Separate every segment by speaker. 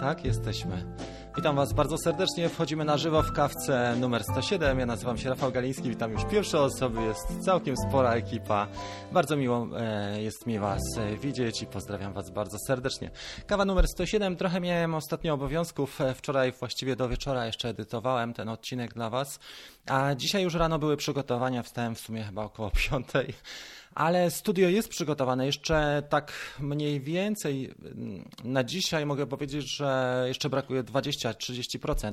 Speaker 1: Tak, jesteśmy. Witam Was bardzo serdecznie. Wchodzimy na żywo w kawce numer 107. Ja nazywam się Rafał Galiński, witam już pierwsze osoby. Jest całkiem spora ekipa. Bardzo miło e, jest mi Was e, widzieć i pozdrawiam Was bardzo serdecznie. Kawa numer 107. Trochę miałem ostatnio obowiązków. E, wczoraj, właściwie do wieczora jeszcze edytowałem ten odcinek dla Was. A dzisiaj już rano były przygotowania. Wstałem w sumie chyba około piątej ale studio jest przygotowane. Jeszcze tak mniej więcej mm, na dzisiaj mogę powiedzieć, że jeszcze brakuje 20-30%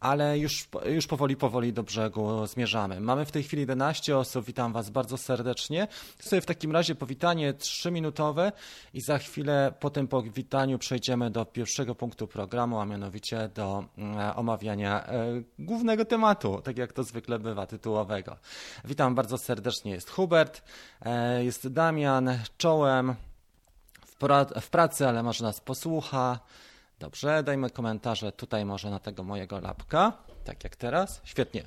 Speaker 1: ale już, już powoli, powoli do brzegu zmierzamy. Mamy w tej chwili 11 osób, witam Was bardzo serdecznie. Sobie w takim razie powitanie trzyminutowe i za chwilę po tym powitaniu przejdziemy do pierwszego punktu programu, a mianowicie do mm, omawiania e, głównego tematu, tak jak to zwykle bywa, tytułowego. Witam bardzo serdecznie, jest Hubert, e, jest Damian, czołem w, pra w pracy, ale może nas posłucha. Dobrze, dajmy komentarze tutaj może na tego mojego lapka, tak jak teraz. Świetnie.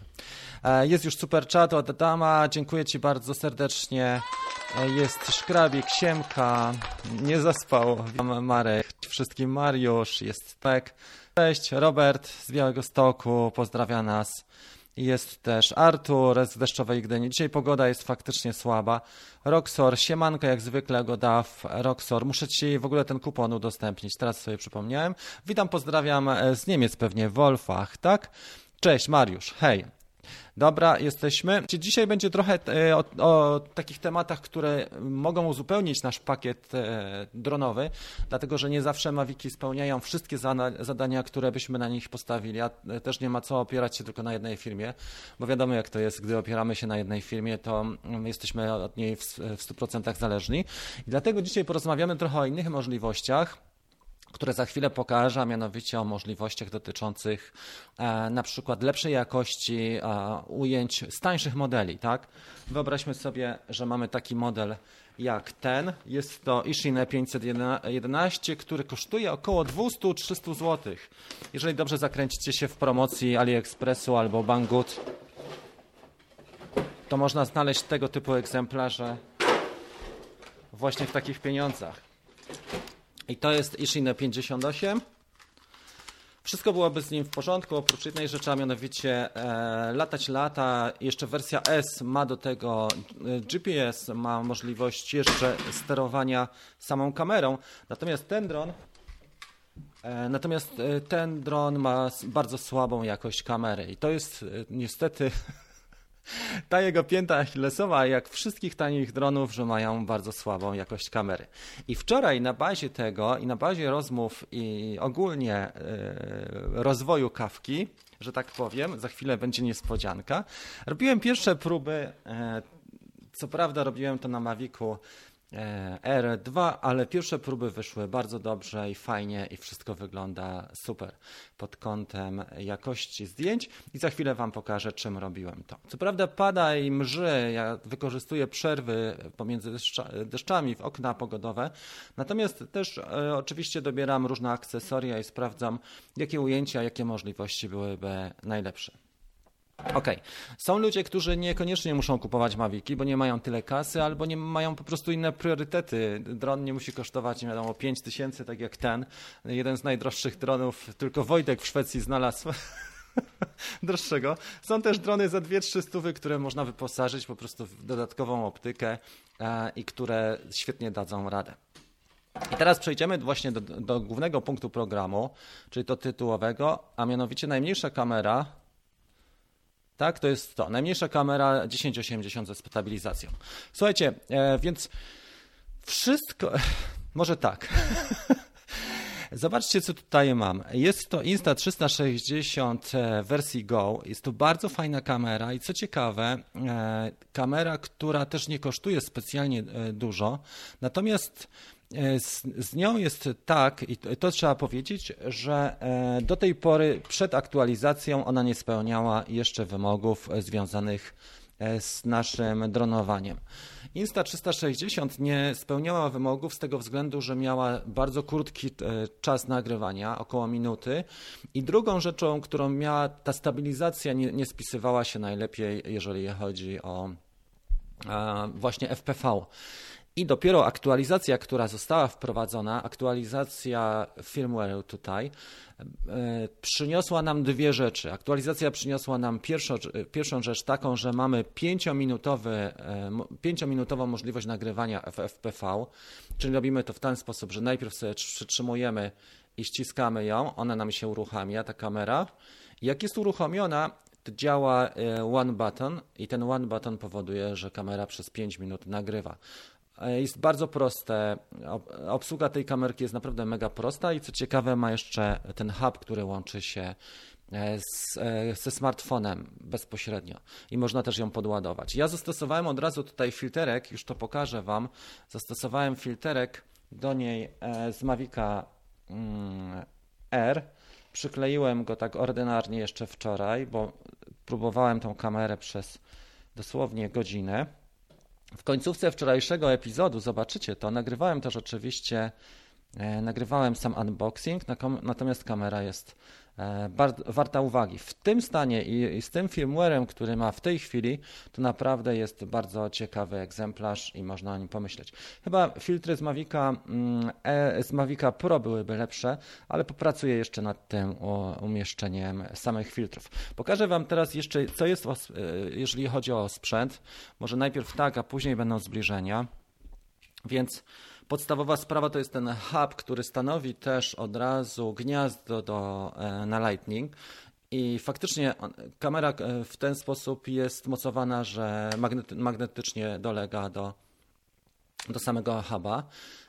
Speaker 1: E, jest już super chat od Adama, dziękuję Ci bardzo serdecznie. E, jest Szkrabik, Siemka, nie zaspał, Marek, wszystkim Mariusz, jest Pek. Cześć, Robert z Białego Stoku, pozdrawia nas. Jest też Artur z Deszczowej Gdyni. Dzisiaj pogoda jest faktycznie słaba. Roxor, siemanko jak zwykle go daw. Roxor, muszę Ci w ogóle ten kupon udostępnić. Teraz sobie przypomniałem. Witam, pozdrawiam z Niemiec pewnie, Wolfach, tak? Cześć, Mariusz, hej. Dobra, jesteśmy. Dzisiaj będzie trochę e, o, o, takich tematach, które mogą uzupełnić nasz pakiet e, dronowy, dlatego że nie zawsze Maviki spełniają wszystkie zadania, które byśmy na nich postawili, a e, też nie ma co opierać się tylko na jednej firmie, bo wiadomo jak to jest, gdy opieramy się na jednej firmie, to mm, jesteśmy od niej w 100% zależni. I dlatego dzisiaj porozmawiamy trochę o innych możliwościach, które za chwilę pokażę, a mianowicie o możliwościach dotyczących e, na przykład lepszej jakości e, ujęć z tańszych modeli. Tak? Wyobraźmy sobie, że mamy taki model jak ten. Jest to Ishine 511, który kosztuje około 200-300 zł. Jeżeli dobrze zakręcicie się w promocji AliExpressu albo Banggood, to można znaleźć tego typu egzemplarze właśnie w takich pieniądzach. I to jest Ishine 58. Wszystko byłoby z nim w porządku, oprócz jednej rzeczy, a mianowicie e, latać lata. Jeszcze wersja S ma do tego e, GPS, ma możliwość jeszcze sterowania samą kamerą. Natomiast ten dron e, Natomiast e, ten dron ma bardzo słabą jakość kamery i to jest e, niestety ta jego pięta achillesowa, jak wszystkich tanich dronów, że mają bardzo słabą jakość kamery. I wczoraj na bazie tego i na bazie rozmów i ogólnie yy, rozwoju kawki, że tak powiem, za chwilę będzie niespodzianka, robiłem pierwsze próby, yy, co prawda robiłem to na Mavicu R2, ale pierwsze próby wyszły bardzo dobrze i fajnie i wszystko wygląda super pod kątem jakości zdjęć i za chwilę Wam pokażę, czym robiłem to. Co prawda pada i mrzy, ja wykorzystuję przerwy pomiędzy deszczami w okna pogodowe, natomiast też e, oczywiście dobieram różne akcesoria i sprawdzam, jakie ujęcia, jakie możliwości byłyby najlepsze. Okej. Okay. Są ludzie, którzy niekoniecznie muszą kupować Maviki, bo nie mają tyle kasy albo nie mają po prostu inne priorytety. Dron nie musi kosztować, nie wiadomo, 5 tysięcy, tak jak ten. Jeden z najdroższych dronów, tylko Wojtek w Szwecji znalazł droższego. Są też drony za 2-3 stówy, które można wyposażyć po prostu w dodatkową optykę e, i które świetnie dadzą radę. I teraz przejdziemy właśnie do, do głównego punktu programu, czyli do tytułowego, a mianowicie najmniejsza kamera tak, to jest to. Najmniejsza kamera 1080 ze stabilizacją. Słuchajcie, e, więc wszystko. Może tak. Zobaczcie, co tutaj mam. Jest to Insta360 e, wersji Go. Jest to bardzo fajna kamera i co ciekawe, e, kamera, która też nie kosztuje specjalnie dużo. Natomiast z, z, nią jest tak, i to trzeba powiedzieć, że e, do tej pory przed aktualizacją ona nie spełniała jeszcze wymogów związanych e, z naszym dronowaniem. Insta360 nie spełniała wymogów z tego względu, że miała bardzo krótki czas nagrywania, około minuty. I drugą rzeczą, którą miała, ta stabilizacja nie, nie spisywała się najlepiej, jeżeli chodzi o właśnie FPV. I dopiero aktualizacja, która została wprowadzona, aktualizacja firmware tutaj, e, przyniosła nam dwie rzeczy. Aktualizacja przyniosła nam pierwszą, pierwszą rzecz taką, że mamy 5-minutowy, 5-minutową możliwość nagrywania w FPV, czyli robimy to w ten sposób, że najpierw sobie przytrzymujemy i ściskamy ją, ona nam się uruchamia, ta kamera. Jak jest uruchomiona, to działa e, one button i ten one button powoduje, że kamera przez 5 minut nagrywa. E, jest bardzo proste. Obsługa tej kamerki jest naprawdę mega prosta i co ciekawe ma jeszcze ten hub, który łączy się e, z, ze smartfonem bezpośrednio i można też ją podładować. Ja zastosowałem od razu tutaj filterek, już to pokażę Wam. Zastosowałem filterek do niej z Mavica mm, R Przykleiłem go tak ordynarnie jeszcze wczoraj, bo próbowałem tą kamerę przez dosłownie godzinę. W końcówce wczorajszego epizodu, zobaczycie to, nagrywałem też oczywiście, nagrywałem sam unboxing, natomiast kamera jest E, warta uwagi. W tym stanie i, z tym firmwarem, który ma w tej chwili, to naprawdę jest bardzo ciekawy egzemplarz i można o nim pomyśleć. Chyba filtry z Mavica, mm, e, z Mavica Pro byłyby lepsze, ale popracuję jeszcze nad tym umieszczeniem samych filtrów. Pokażę Wam teraz jeszcze, co jest, e, jeżeli chodzi o sprzęt. Może najpierw tak, a później będą zbliżenia. Więc Podstawowa sprawa to jest ten hub, który stanowi też od razu gniazdo do, e, na Lightning. I faktycznie kamera e, w ten sposób jest mocowana, że magnety, magnetycznie dolega do, do samego huba.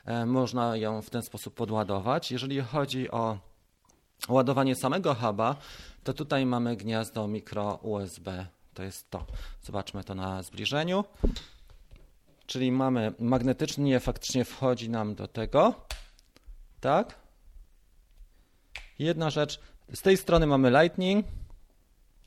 Speaker 1: E, można ją w ten sposób podładować. Jeżeli chodzi o ładowanie samego huba, to tutaj mamy gniazdo mikro USB. To jest to. Zobaczmy to na zbliżeniu. Czyli mamy magnetycznie, faktycznie wchodzi nam do tego. Tak? Jedna rzecz. Z tej strony mamy Lightning.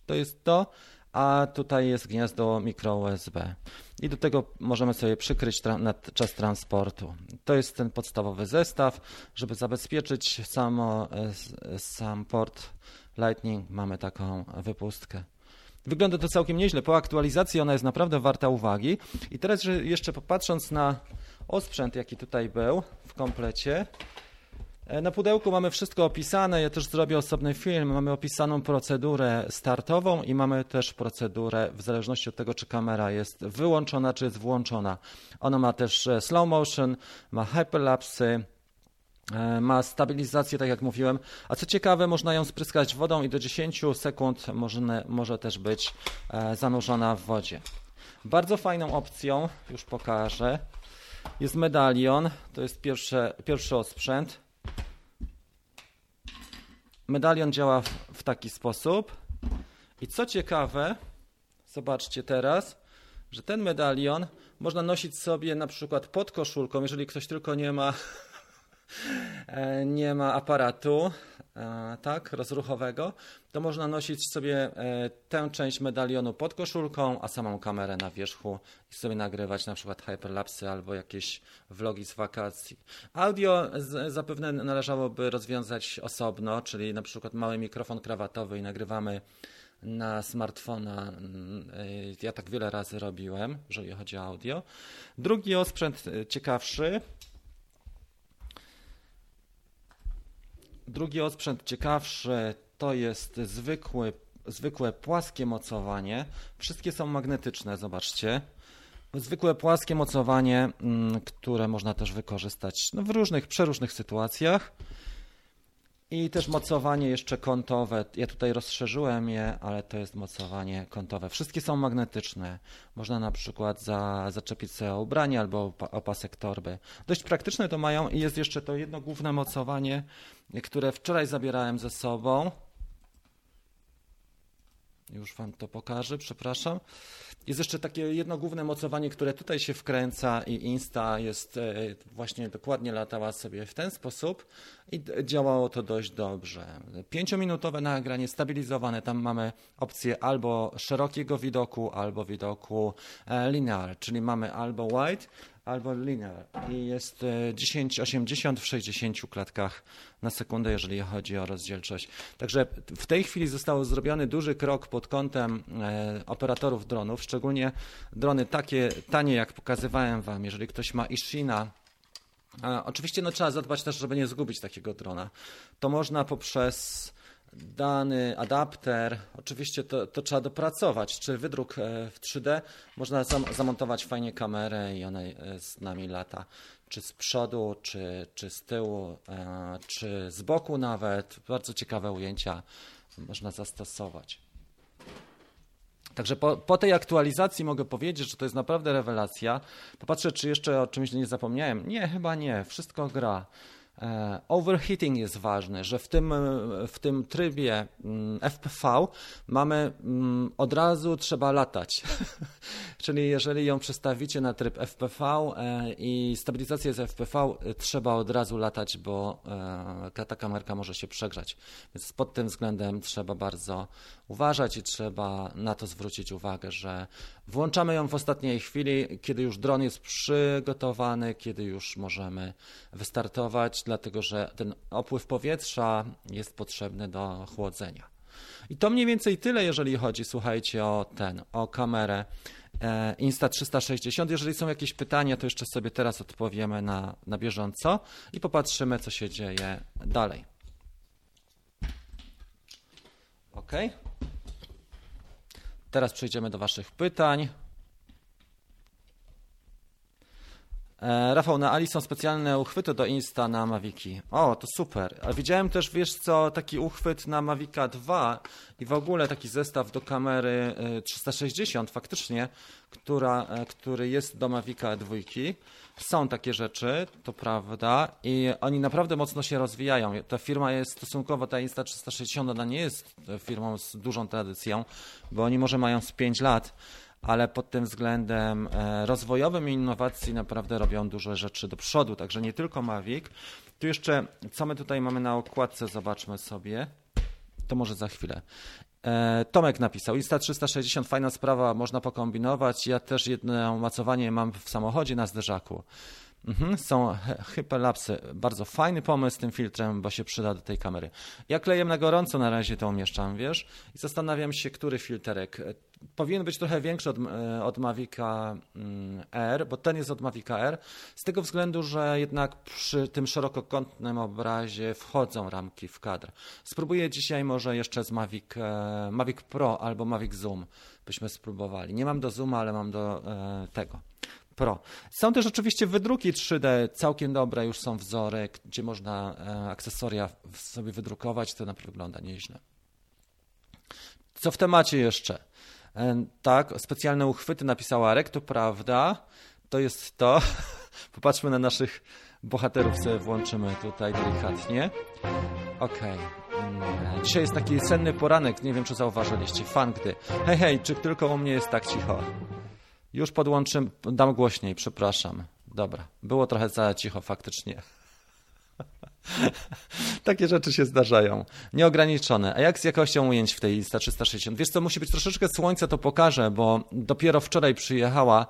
Speaker 1: To jest to. A tutaj jest gniazdo mikro USB. I do tego możemy sobie przykryć tra na czas transportu. To jest ten podstawowy zestaw. Żeby zabezpieczyć samo, e, sam port Lightning, mamy taką wypustkę. Wygląda to całkiem nieźle. Po aktualizacji ona jest naprawdę warta uwagi. I teraz jeszcze popatrząc na osprzęt, jaki tutaj był w komplecie. E, na pudełku mamy wszystko opisane, ja też zrobię osobny film. Mamy opisaną procedurę startową i mamy też procedurę w zależności od tego, czy kamera jest wyłączona, czy jest włączona. Ona ma też e, slow motion, ma hyperlapsy, ma stabilizację, tak jak mówiłem, a co ciekawe, można ją spryskać wodą i do 10 sekund może, może też być e, zanurzona w wodzie. Bardzo fajną opcją, już pokażę, jest medalion. To jest pierwsze, pierwszy osprzęt. Medalion działa w, w taki sposób. I co ciekawe, zobaczcie teraz, że ten medalion można nosić sobie na przykład pod koszulką, jeżeli ktoś tylko nie ma E, nie ma aparatu e, tak, rozruchowego, to można nosić sobie e, tę część medalionu pod koszulką, a samą kamerę na wierzchu i sobie nagrywać na przykład hyperlapsy albo jakieś vlogi z wakacji. Audio zapewne należałoby rozwiązać osobno, czyli na przykład mały mikrofon krawatowy i nagrywamy na smartfona. Ja tak wiele razy robiłem, jeżeli chodzi o audio. Drugi osprzęt ciekawszy Drugi osprzęt ciekawszy to jest zwykły, zwykłe płaskie mocowanie. Wszystkie są magnetyczne, zobaczcie. Zwykłe płaskie mocowanie, mm, które można też wykorzystać no, w różnych, przeróżnych sytuacjach. I też mocowanie jeszcze kątowe. Ja tutaj rozszerzyłem je, ale to jest mocowanie kątowe. Wszystkie są magnetyczne. Można na przykład za, zaczepić sobie ubranie albo opasek torby. Dość praktyczne to mają i jest jeszcze to jedno główne mocowanie, które wczoraj zabierałem ze sobą. Już Wam to pokażę, przepraszam. Jest jeszcze takie jedno główne mocowanie, które tutaj się wkręca i Insta jest e, właśnie dokładnie latała sobie w ten sposób i działało to dość dobrze. Pięciominutowe nagranie stabilizowane, tam mamy opcję albo szerokiego widoku, albo widoku e, linear, czyli mamy albo wide, albo linear i jest 1080 w 60 klatkach na sekundę, jeżeli chodzi o rozdzielczość. Także w tej chwili został zrobiony duży krok pod kątem operatorów dronów, szczególnie drony takie tanie, jak pokazywałem Wam. Jeżeli ktoś ma Ishina, Oczywiście no, trzeba zadbać też, żeby nie zgubić takiego drona. To można poprzez dany adapter, oczywiście to, to trzeba dopracować, czy wydruk e, w 3D, można zam zamontować fajnie kamerę i ona e, z nami lata, czy z przodu, czy, czy z tyłu, e, czy z boku nawet, bardzo ciekawe ujęcia można zastosować. Także po, po, tej aktualizacji mogę powiedzieć, że to jest naprawdę rewelacja. Popatrzę, czy jeszcze o czymś nie zapomniałem. Nie, chyba nie. Wszystko gra. E, overheating jest ważny, że w tym, w tym trybie mm, FPV mamy mm, od razu trzeba latać. Czyli jeżeli ją przestawicie na tryb FPV e, i stabilizację z FPV, e, trzeba od razu latać, bo ta kamerka może się przegrzać. Więc pod tym względem trzeba bardzo uważać i trzeba na to zwrócić uwagę, że włączamy ją w ostatniej chwili, kiedy już dron jest przygotowany, kiedy już możemy wystartować, dlatego że ten opływ powietrza jest potrzebny do chłodzenia. I to mniej więcej tyle, jeżeli chodzi, słuchajcie, o ten, o kamerę e, Insta360. Jeżeli są jakieś pytania, to jeszcze sobie teraz odpowiemy na, na bieżąco i popatrzymy, co się dzieje dalej. OK. Teraz przejdziemy do Waszych pytań. E, Rafał, na Ali są specjalne uchwyty do Insta na Maviki. O, to super. Widziałem też, wiesz co, taki uchwyt na Mavica 2 i w ogóle taki zestaw do kamery 360 e, faktycznie, która, e, który jest do Mavica 2. Są takie rzeczy, to prawda, i oni naprawdę mocno się rozwijają. Ta firma jest stosunkowo, ta Insta360, ona nie jest firmą z dużą tradycją, bo oni może mają z 5 lat, ale pod tym względem e, rozwojowym i innowacji naprawdę robią dużo rzeczy do przodu, także nie tylko Mavic. Tu jeszcze, co my tutaj mamy na okładce, zobaczmy sobie. To może za chwilę. E, Tomek napisał, Insta360 fajna sprawa, można pokombinować. Ja też jedno macowanie mam w samochodzie na zderzaku. Mhm, są hyperlapsy. Bardzo fajny pomysł z tym filtrem, bo się przyda do tej kamery. Ja klejem na gorąco na razie to umieszczam, wiesz, i zastanawiam się, który filterek. Powinien być trochę większy od, e, od Mavica mm, R, bo ten jest od Mavica R, z tego względu, że jednak przy tym szerokokątnym obrazie wchodzą ramki w kadr. Spróbuję dzisiaj może jeszcze z Mavic, e, Mavic Pro albo Mavic Zoom, byśmy spróbowali. Nie mam do Zooma, ale mam do e, tego. Pro. Są też oczywiście wydruki 3D, całkiem dobre, już są wzory, gdzie można e, akcesoria sobie wydrukować, to naprawdę wygląda nieźle. Co w temacie jeszcze? E, tak, specjalne uchwyty napisała Arek, to prawda, to jest to. Popatrzmy na naszych bohaterów, sobie włączymy tutaj delikatnie. Okej. Okay. Mm, dzisiaj jest taki senny poranek, nie wiem czy zauważyliście, fan gdy. Hej, hej, czy tylko u mnie jest tak cicho? Już podłączę, dam głośniej, przepraszam. Dobra, było trochę za cicho faktycznie. Takie rzeczy się zdarzają. Nieograniczone. A jak z jakością ujęć w tej Insta360? Wiesz co, musi być troszeczkę słońca, to pokażę, bo dopiero wczoraj przyjechała.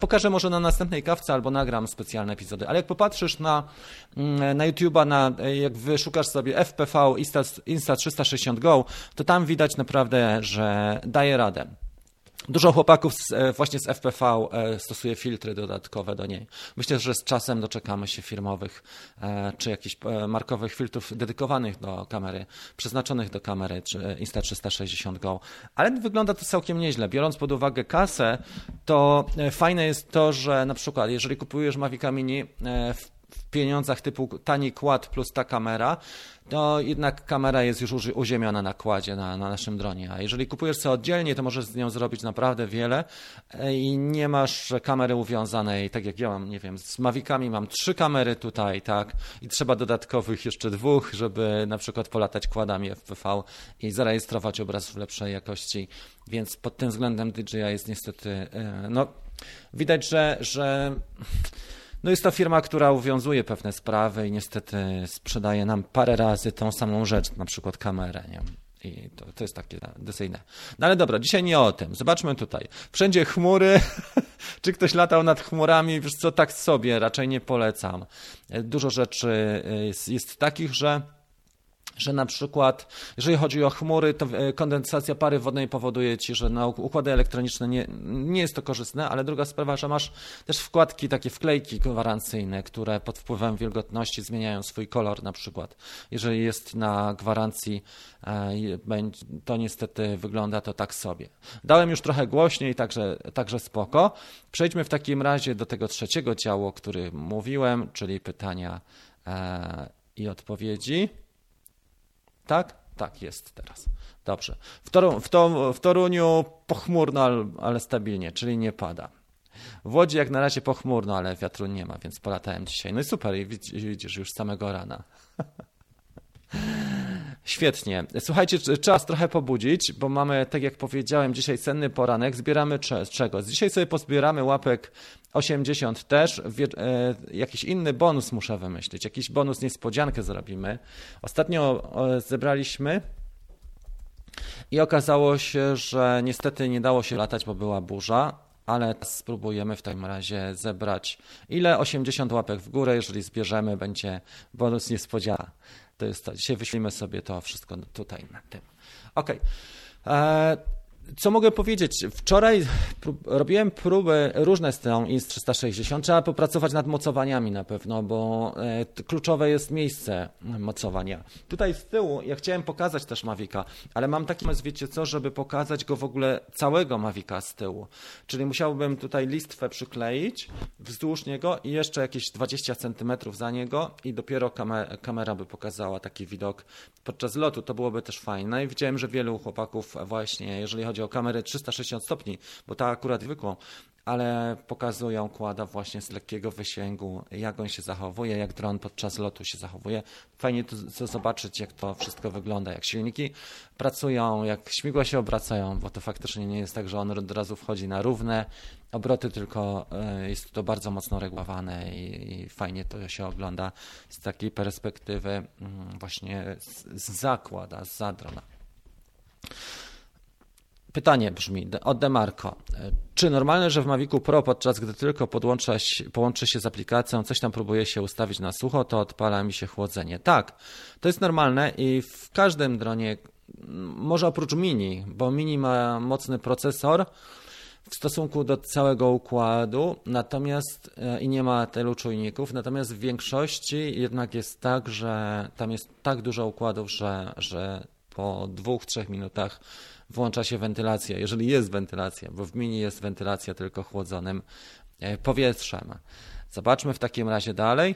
Speaker 1: Pokażę może na następnej kawce albo nagram specjalne epizody. Ale jak popatrzysz na, mm, na YouTube'a, na, jak wyszukasz sobie FPV Insta360 Go, to tam widać naprawdę, że daje radę. Dużo chłopaków z, e, właśnie z FPV e, stosuje filtry dodatkowe do niej. Myślę, że z czasem doczekamy się firmowych e, czy jakichś markowych filtrów dedykowanych do kamery, przeznaczonych do kamery czy Insta360 Go. Ale wygląda to całkiem nieźle. Biorąc pod uwagę kasę, to fajne jest to, że na przykład jeżeli kupujesz Mavica Mini w w pieniądzach typu tani kład plus ta kamera, to jednak kamera jest już uziemiona na kładzie na, na naszym dronie. A jeżeli kupujesz sobie oddzielnie, to możesz z nią zrobić naprawdę wiele e, i nie masz kamery uwiązanej, tak jak ja mam, nie wiem, z Mavicami mam trzy kamery tutaj, tak, i trzeba dodatkowych jeszcze dwóch, żeby na przykład polatać kładami FPV i zarejestrować obraz w lepszej jakości. Więc pod tym względem DJI jest niestety, e, no, widać, że, że no jest to firma, która uwiązuje pewne sprawy i niestety sprzedaje nam parę razy tą samą rzecz, na przykład kamerę. Nie? I to, to jest takie decyzyjne. No ale dobra, dzisiaj nie o tym. Zobaczmy tutaj. Wszędzie chmury. czy ktoś latał nad chmurami? Wiesz co, tak sobie, raczej nie polecam. Dużo rzeczy jest, jest takich, że że na przykład, jeżeli chodzi o chmury, to e, kondensacja pary wodnej powoduje ci, że na układy elektroniczne nie, nie jest to korzystne, ale druga sprawa, że masz też wkładki, takie wklejki gwarancyjne, które pod wpływem wilgotności zmieniają swój kolor na przykład. Jeżeli jest na gwarancji, e, to niestety wygląda to tak sobie. Dałem już trochę głośniej, także, także spoko. Przejdźmy w takim razie do tego trzeciego działu, o którym mówiłem, czyli pytania e, i odpowiedzi. Tak? Tak, jest teraz. Dobrze. W, Toru, w, to, w Toruniu pochmurno, ale stabilnie, czyli nie pada. W Łodzi jak na razie pochmurno, ale wiatru nie ma, więc polatałem dzisiaj. No i super, widzisz już samego rana. Świetnie. Słuchajcie, czas trochę pobudzić, bo mamy, tak jak powiedziałem, dzisiaj senny poranek. Zbieramy czego? Dzisiaj sobie pozbieramy łapek 80 też. E, jakiś inny bonus muszę wymyślić. Jakiś bonus niespodziankę zrobimy. Ostatnio zebraliśmy i okazało się, że niestety nie dało się latać, bo była burza, ale spróbujemy w takim razie zebrać ile 80 łapek w górę. Jeżeli zbierzemy, będzie bonus niespodzianka. To jest to. Dzisiaj wyślimy sobie to wszystko tutaj na tym. Ok. E, co mogę powiedzieć? Wczoraj robiłem próby różne z tą INS 360. Trzeba popracować nad mocowaniami na pewno, bo e, kluczowe jest miejsce mocowania. Tutaj z tyłu, ja chciałem pokazać też Mavica, ale mam taki pomysł, wiecie co, żeby pokazać go w ogóle całego Mavica z tyłu. Czyli musiałbym tutaj listwę przykleić wzdłuż niego i jeszcze jakieś 20 cm za niego i dopiero kamer kamera by pokazała taki widok podczas lotu. To byłoby też fajne. I widziałem, że wielu chłopaków właśnie, jeżeli chodzi chodzi o kamerę 360 stopni, bo ta akurat zwykłą, ale pokazują kłada właśnie z lekkiego wysięgu, jak on się zachowuje, jak dron podczas lotu się zachowuje. Fajnie to, zobaczyć, jak to wszystko wygląda, jak silniki pracują, jak śmigła się obracają, bo to faktycznie nie jest tak, że on od razu wchodzi na równe obroty, tylko e, jest to bardzo mocno regulowane i, fajnie to się ogląda z takiej perspektywy mm, właśnie z zakłada, z zadrona. Pytanie brzmi od Demarco. Czy normalne, że w Mavicu Pro podczas gdy tylko podłącza się, połączy się z aplikacją, coś tam próbuje się ustawić na sucho, to odpala mi się chłodzenie? Tak, to jest normalne i w każdym dronie, może oprócz Mini, bo Mini ma mocny procesor w stosunku do całego układu, natomiast e, i nie ma tylu czujników, natomiast w większości jednak jest tak, że tam jest tak dużo układów, że, że po dwóch, trzech minutach włącza się wentylacja, jeżeli jest wentylacja, bo w mini jest wentylacja tylko chłodzonym e, powietrzem. Zobaczmy w takim razie dalej.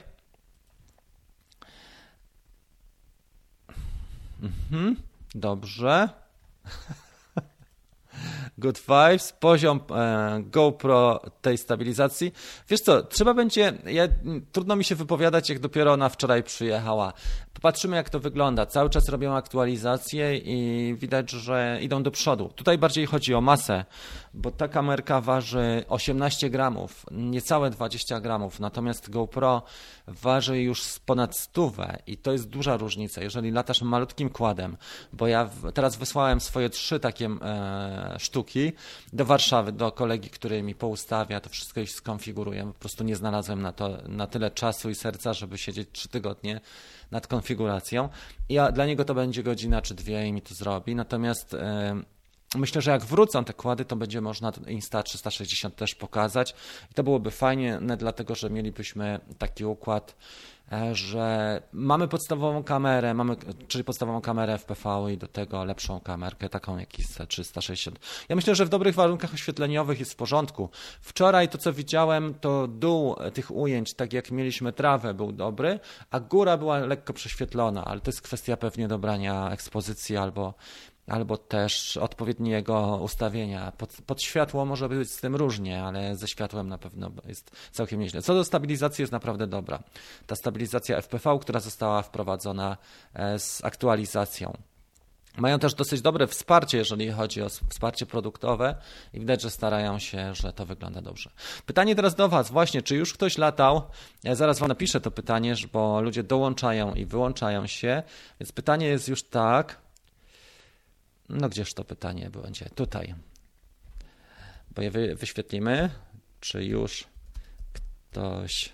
Speaker 1: Mhm, dobrze. Good Vibes, poziom e, GoPro tej stabilizacji. Wiesz co, trzeba będzie, ja, trudno mi się wypowiadać, jak dopiero ona wczoraj przyjechała. Popatrzymy, jak to wygląda. Cały czas robią aktualizacje i widać, że idą do przodu. Tutaj bardziej chodzi o masę, bo ta kamerka waży 18 gramów, niecałe 20 gramów, natomiast GoPro waży już ponad stówę i to jest duża różnica, jeżeli latasz malutkim kładem, bo ja teraz wysłałem swoje trzy takie e, sztuki do Warszawy, do kolegi, który mi poustawia, to wszystko już skonfiguruje. Po prostu nie znalazłem na to na tyle czasu i serca, żeby siedzieć trzy tygodnie nad konfiguracją. I ja, dla niego to będzie godzina czy dwie i mi to zrobi. Natomiast Myślę, że jak wrócą te kłady, to będzie można Insta 360 też pokazać. I to byłoby fajnie, dlatego że mielibyśmy taki układ, że mamy podstawową kamerę, mamy, czyli podstawową kamerę FPV i do tego lepszą kamerkę, taką jak Insta 360. Ja myślę, że w dobrych warunkach oświetleniowych jest w porządku. Wczoraj to, co widziałem, to dół tych ujęć, tak jak mieliśmy trawę, był dobry, a góra była lekko prześwietlona, ale to jest kwestia pewnie dobrania ekspozycji albo albo też odpowiedniego ustawienia. Pod, pod, światło może być z tym różnie, ale ze światłem na pewno jest całkiem nieźle. Co do stabilizacji jest naprawdę dobra. Ta stabilizacja FPV, która została wprowadzona e, z aktualizacją. Mają też dosyć dobre wsparcie, jeżeli chodzi o wsparcie produktowe i widać, że starają się, że to wygląda dobrze. Pytanie teraz do Was, właśnie, czy już ktoś latał? Ja zaraz Wam napiszę to pytanie, bo ludzie dołączają i wyłączają się, więc pytanie jest już tak, no gdzież to pytanie będzie? Tutaj. Bo je wyświetlimy. czy już ktoś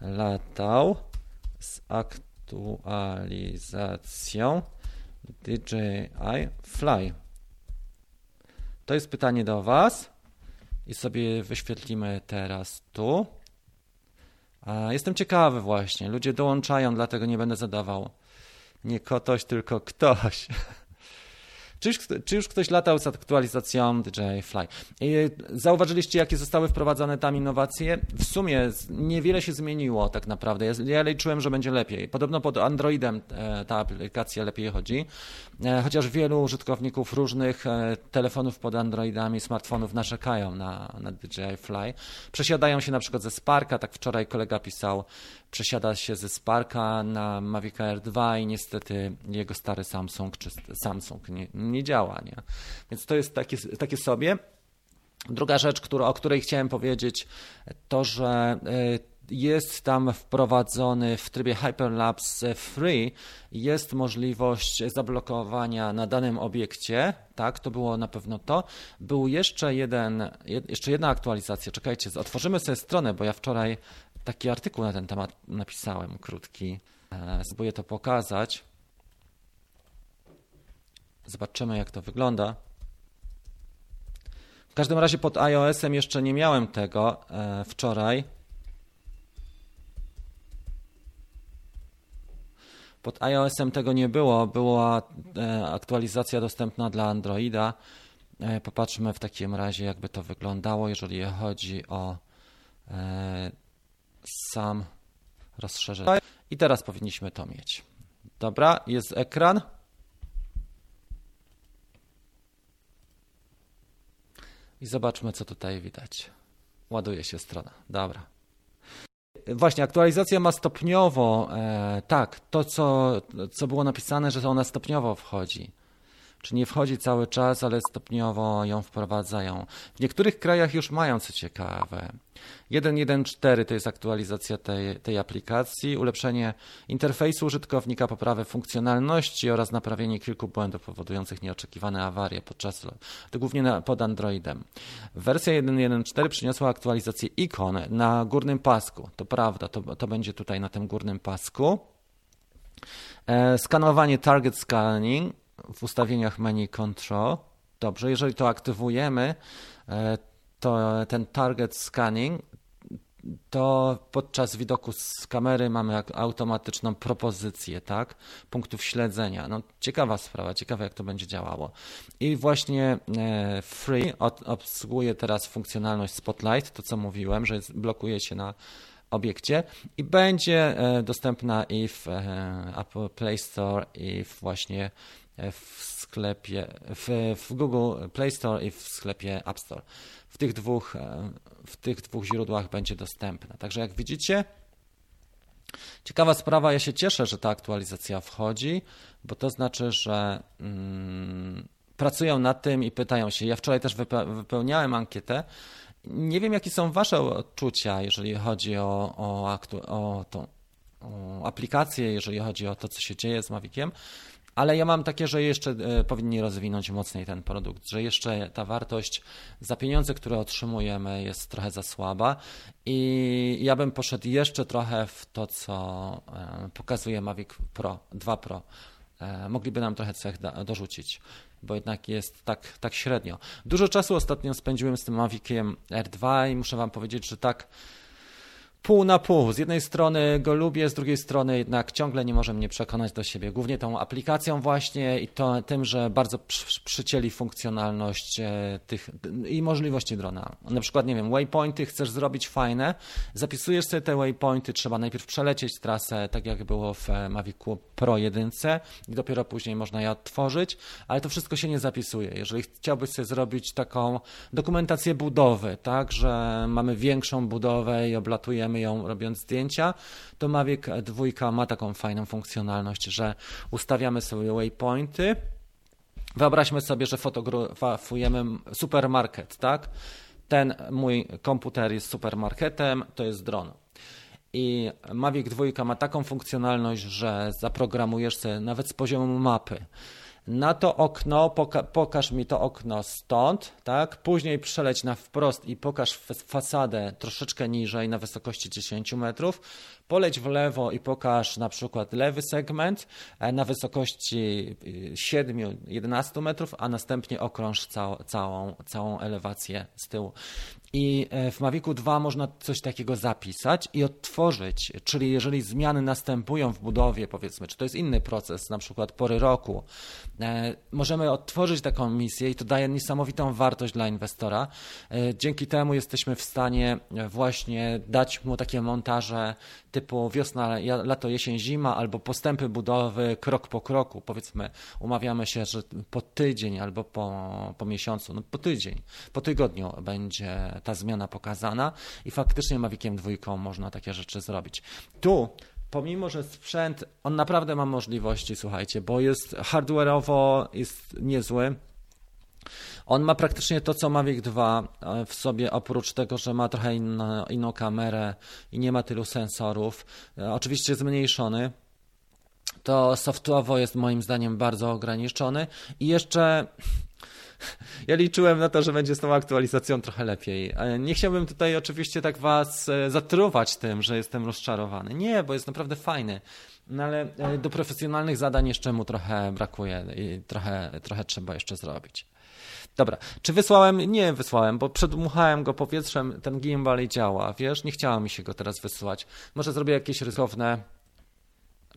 Speaker 1: latał z aktualizacją DJI Fly? To jest pytanie do Was i sobie wyświetlimy teraz tu. Jestem ciekawy właśnie. Ludzie dołączają, dlatego nie będę zadawał nie kotoś, tylko ktoś. Czy już, czy już ktoś latał z aktualizacją DJI Fly? Zauważyliście, jakie zostały wprowadzane tam innowacje? W sumie niewiele się zmieniło tak naprawdę. Ja liczyłem, że będzie lepiej. Podobno pod Androidem e, ta aplikacja lepiej chodzi, e, chociaż wielu użytkowników różnych e, telefonów pod Androidami, smartfonów narzekają na, na DJI Fly. Przesiadają się na przykład ze Sparka, tak wczoraj kolega pisał, przesiada się ze Sparka na Mavic Air 2 i niestety jego stary Samsung czy Samsung nie, nie działa. Nie? Więc to jest takie, takie sobie. Druga rzecz, o której chciałem powiedzieć, to że y, jest tam wprowadzony w trybie Hyperlapse Free jest możliwość zablokowania na danym obiekcie, tak, to było na pewno to. Był jeszcze jeden, jeszcze jedna aktualizacja, czekajcie, otworzymy sobie stronę, bo ja wczoraj taki artykuł na ten temat napisałem, krótki. E, spróbuję to pokazać. Zobaczymy, jak to wygląda. W każdym razie pod iOS-em jeszcze nie miałem tego e, wczoraj. Pod iOS-em tego nie było. Była e, aktualizacja dostępna dla Androida. Popatrzmy w takim razie, jakby to wyglądało, jeżeli chodzi o sam rozszerzę. I teraz powinniśmy to mieć. Dobra, jest ekran. I zobaczmy, co tutaj widać. Ładuje się strona. Dobra. Właśnie, aktualizacja ma stopniowo, e, tak, to co, co było napisane, że ona stopniowo wchodzi. Czy nie wchodzi cały czas, ale stopniowo ją wprowadzają. W niektórych krajach już mają, co ciekawe. 1.1.4 to jest aktualizacja tej, tej aplikacji, ulepszenie interfejsu użytkownika, poprawę funkcjonalności oraz naprawienie kilku błędów powodujących nieoczekiwane awarie podczas to głównie na, pod Androidem. Wersja 1.1.4 przyniosła aktualizację ikon na górnym pasku. To prawda, to, to będzie tutaj na tym górnym pasku. E, skanowanie target scanning w ustawieniach menu control. Dobrze, jeżeli to aktywujemy, e, to ten target scanning, to podczas widoku z kamery mamy automatyczną propozycję, tak? Punktów śledzenia. No, ciekawa sprawa, ciekawe jak to będzie działało. I właśnie e, Free obsługuje teraz funkcjonalność Spotlight, to co mówiłem, że blokuje się na obiekcie i będzie e, dostępna i w Apple Play Store i w właśnie w sklepie, w, w Google Play Store i w sklepie App Store. W tych dwóch, e, w tych dwóch źródłach będzie dostępna. Także jak widzicie, ciekawa sprawa, ja się cieszę, że ta aktualizacja wchodzi, bo to znaczy, że mm, pracują nad tym i pytają się. Ja wczoraj też wypełniałem ankietę. Nie wiem, jakie są Wasze odczucia, jeżeli chodzi o, o, aktu, o tą o aplikację, jeżeli chodzi o to, co się dzieje z Maviciem ale ja mam takie, że jeszcze e, powinni rozwinąć mocniej ten produkt, że jeszcze ta wartość za pieniądze, które otrzymujemy, jest trochę za słaba i ja bym poszedł jeszcze trochę w to, co e, pokazuje Mavic Pro 2 Pro. E, mogliby nam trochę cech dorzucić, bo jednak jest tak, tak średnio. Dużo czasu ostatnio spędziłem z tym Maviciem R2 i muszę Wam powiedzieć, że tak pół na pół. Z jednej strony go lubię, z drugiej strony jednak ciągle nie może mnie przekonać do siebie. Głównie tą aplikacją właśnie i to, tym, że bardzo przy, przycięli funkcjonalność e, tych i możliwości drona. Na przykład, nie wiem, waypointy chcesz zrobić fajne, zapisujesz sobie te waypointy, trzeba najpierw przelecieć trasę, tak jak było w e, Mavicu Pro 1 i dopiero później można je odtworzyć, ale to wszystko się nie zapisuje. Jeżeli chciałbyś sobie zrobić taką dokumentację budowy, tak, że mamy większą budowę i oblatujemy ją robiąc zdjęcia, to Mavic 2 ma taką fajną funkcjonalność, że ustawiamy sobie waypointy. Wyobraźmy sobie, że fotografujemy supermarket, tak? Ten mój komputer jest supermarketem, to jest dron. I Mavic 2 ma taką funkcjonalność, że zaprogramujesz sobie nawet z poziomu mapy na to okno, poka pokaż mi to okno stąd, tak? Później przeleć na wprost i pokaż fasadę troszeczkę niżej na wysokości 10 metrów. Poleć w lewo i pokaż na przykład lewy segment e, na wysokości 7-11 metrów, a następnie okrąż cał całą, całą elewację z tyłu. I e, w Mavicu 2 można coś takiego zapisać i odtworzyć, czyli jeżeli zmiany następują w budowie, powiedzmy, czy to jest inny proces, na przykład pory roku, e, możemy odtworzyć taką misję i to daje niesamowitą wartość dla inwestora. Dzięki temu jesteśmy w stanie właśnie dać mu takie montaże typu wiosna, lato, jesień, zima albo postępy budowy krok po kroku. Powiedzmy, umawiamy się, że po tydzień albo po, po miesiącu, no po tydzień, po tygodniu będzie ta zmiana pokazana i faktycznie Maviciem dwójką można takie rzeczy zrobić. Tu pomimo, że sprzęt, on naprawdę ma możliwości, słuchajcie, bo jest hardware'owo jest niezły. On ma praktycznie to, co Mavic 2 e, w sobie, oprócz tego, że ma trochę inno, inną kamerę i nie ma tylu sensorów. E, oczywiście zmniejszony. To software'owo jest moim zdaniem bardzo ograniczony i jeszcze ja liczyłem na to, że będzie z tą aktualizacją trochę lepiej. Nie chciałbym tutaj oczywiście tak was e, zatruwać tym, że jestem rozczarowany. Nie, bo jest naprawdę fajny. No ale e, do profesjonalnych zadań jeszcze mu trochę brakuje i trochę, trochę trzeba jeszcze zrobić. Dobra, czy wysłałem? Nie wysłałem, bo przedmuchałem go powietrzem, ten gimbal i działa, wiesz, nie chciało mi się go teraz wysyłać. Może zrobię jakieś ryzykowne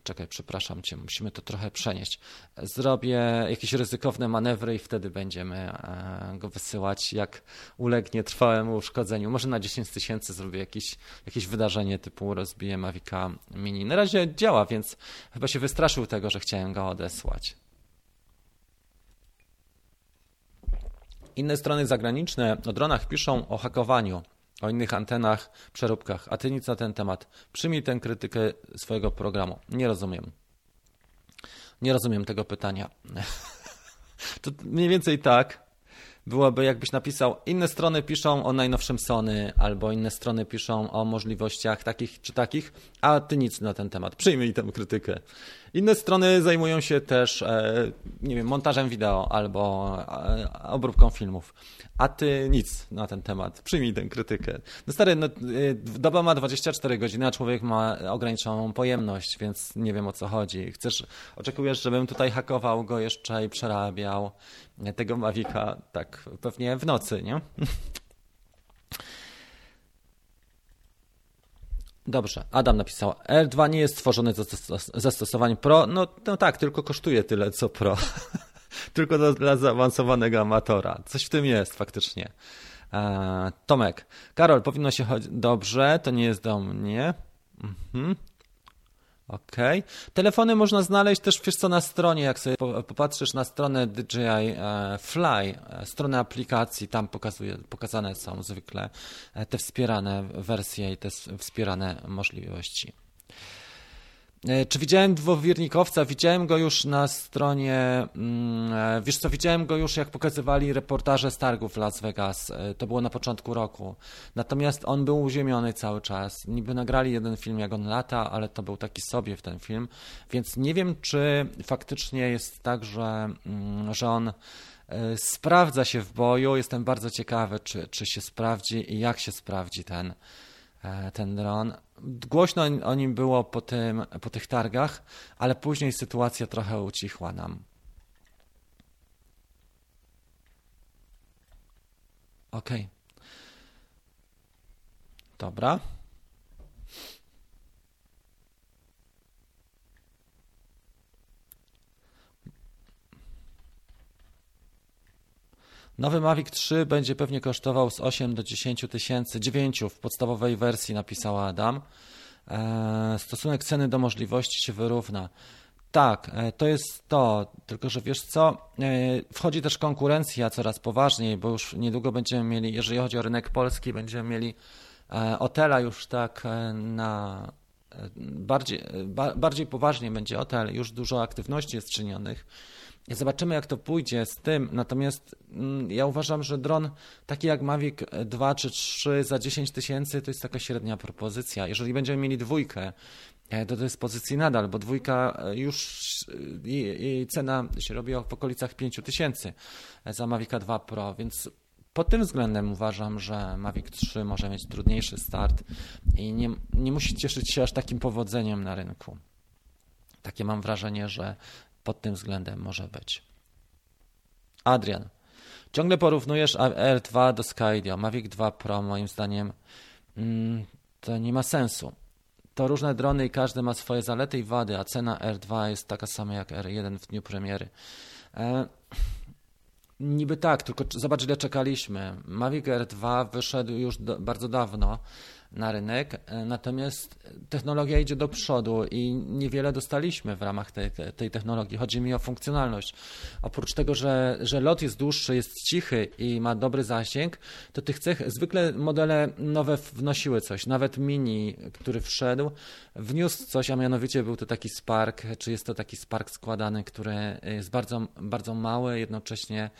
Speaker 1: Czekaj, przepraszam cię, musimy to trochę przenieść. Zrobię jakieś ryzykowne manewry i wtedy będziemy e, go wysyłać, jak ulegnie trwałemu uszkodzeniu. Może na 10 tysięcy zrobię jakieś, jakieś wydarzenie typu rozbiję Mavica Mini. Na razie działa, więc chyba się wystraszył tego, że chciałem go odesłać. Inne strony zagraniczne o dronach piszą o hakowaniu o innych antenach, przeróbkach, a ty nic na ten temat. Przyjmij tę krytykę swojego programu. Nie rozumiem. Nie rozumiem tego pytania. to mniej więcej tak byłoby, jakbyś napisał, inne strony piszą o najnowszym Sony, albo inne strony piszą o możliwościach takich czy takich, a ty nic na ten temat. Przyjmij tę krytykę. Inne strony zajmują się też, e, nie wiem, montażem wideo albo e, obróbką filmów, a ty nic na ten temat. Przyjmij tę krytykę. No stary, no, e, doba ma 24 godziny, a człowiek ma ograniczoną pojemność, więc nie wiem o co chodzi. Chcesz, oczekujesz, żebym tutaj hakował go jeszcze i przerabiał tego Mavica tak pewnie w nocy, nie? Dobrze, Adam napisał. R2 nie jest stworzony do zastosowań Pro. No, no tak, tylko kosztuje tyle co Pro. tylko do, dla zaawansowanego amatora. Coś w tym jest faktycznie. Eee, Tomek. Karol, powinno się chodzić dobrze, to nie jest do mnie. Mhm. OK. Telefony można znaleźć też, wiesz co, na stronie, jak sobie popatrzysz na stronę DJI e, Fly, e, stronę aplikacji, tam pokazuje, pokazane są zwykle e, te wspierane wersje i te wspierane możliwości. E, czy widziałem dwuwiernikowca? Widziałem go już na stronie. Mm, e, wiesz co, widziałem go już jak pokazywali reportaże z targów Las Vegas. E, to było na początku roku. Natomiast on był uziemiony cały czas. Niby nagrali jeden film, jak on lata, ale to był taki sobie w ten film. Więc nie wiem, czy faktycznie jest tak, że, mm, że on sprawdza się w boju. Jestem bardzo ciekawy, czy, czy się sprawdzi i jak się sprawdzi ten, ten dron. Głośno o nim było po, tym, po tych targach, ale później sytuacja trochę ucichła nam. Ok. Dobra. Nowy Mavic 3 będzie pewnie kosztował z 8 do 10 tysięcy, 9 w podstawowej wersji, napisała Adam. E, stosunek ceny do możliwości się wyrówna. Tak, e, to jest to, tylko że wiesz co, e, wchodzi też konkurencja coraz poważniej, bo już niedługo będziemy mieli, jeżeli chodzi o rynek polski, będziemy mieli Otela już tak na bardziej, ba, bardziej poważnie będzie o to, ale już dużo aktywności jest czynionych. Zobaczymy, jak to pójdzie z tym. Natomiast mm, ja uważam, że dron taki jak Mavic 2 czy 3 za 10 tysięcy to jest taka średnia propozycja. Jeżeli będziemy mieli dwójkę, e, to to jest pozycji nadal, bo dwójka e, już jej, cena się robi w okolicach 5 tysięcy za Mavic 2 Pro, więc pod tym względem uważam, że Mavic 3 może mieć trudniejszy start i nie, nie musi cieszyć się aż takim powodzeniem na rynku. Takie mam wrażenie, że pod tym względem może być. Adrian. Ciągle porównujesz R2 do Skydio. Mavic 2 Pro moim zdaniem mm, to nie ma sensu. To różne drony i każdy ma swoje zalety i wady, a cena R2 jest taka sama jak R1 w dniu premiery. E, niby tak, tylko zobacz ile czekaliśmy. Mavic R2 wyszedł już do, bardzo dawno na rynek, e, natomiast technologia idzie do przodu i niewiele dostaliśmy w ramach tej, tej technologii. Chodzi mi o funkcjonalność. Oprócz tego, że, że lot jest dłuższy, jest cichy i ma dobry zasięg, to tych cech zwykle modele nowe wnosiły coś. Nawet Mini, który wszedł, wniósł coś, a mianowicie był to taki Spark, czy jest to taki Spark składany, który jest bardzo, bardzo mały, jednocześnie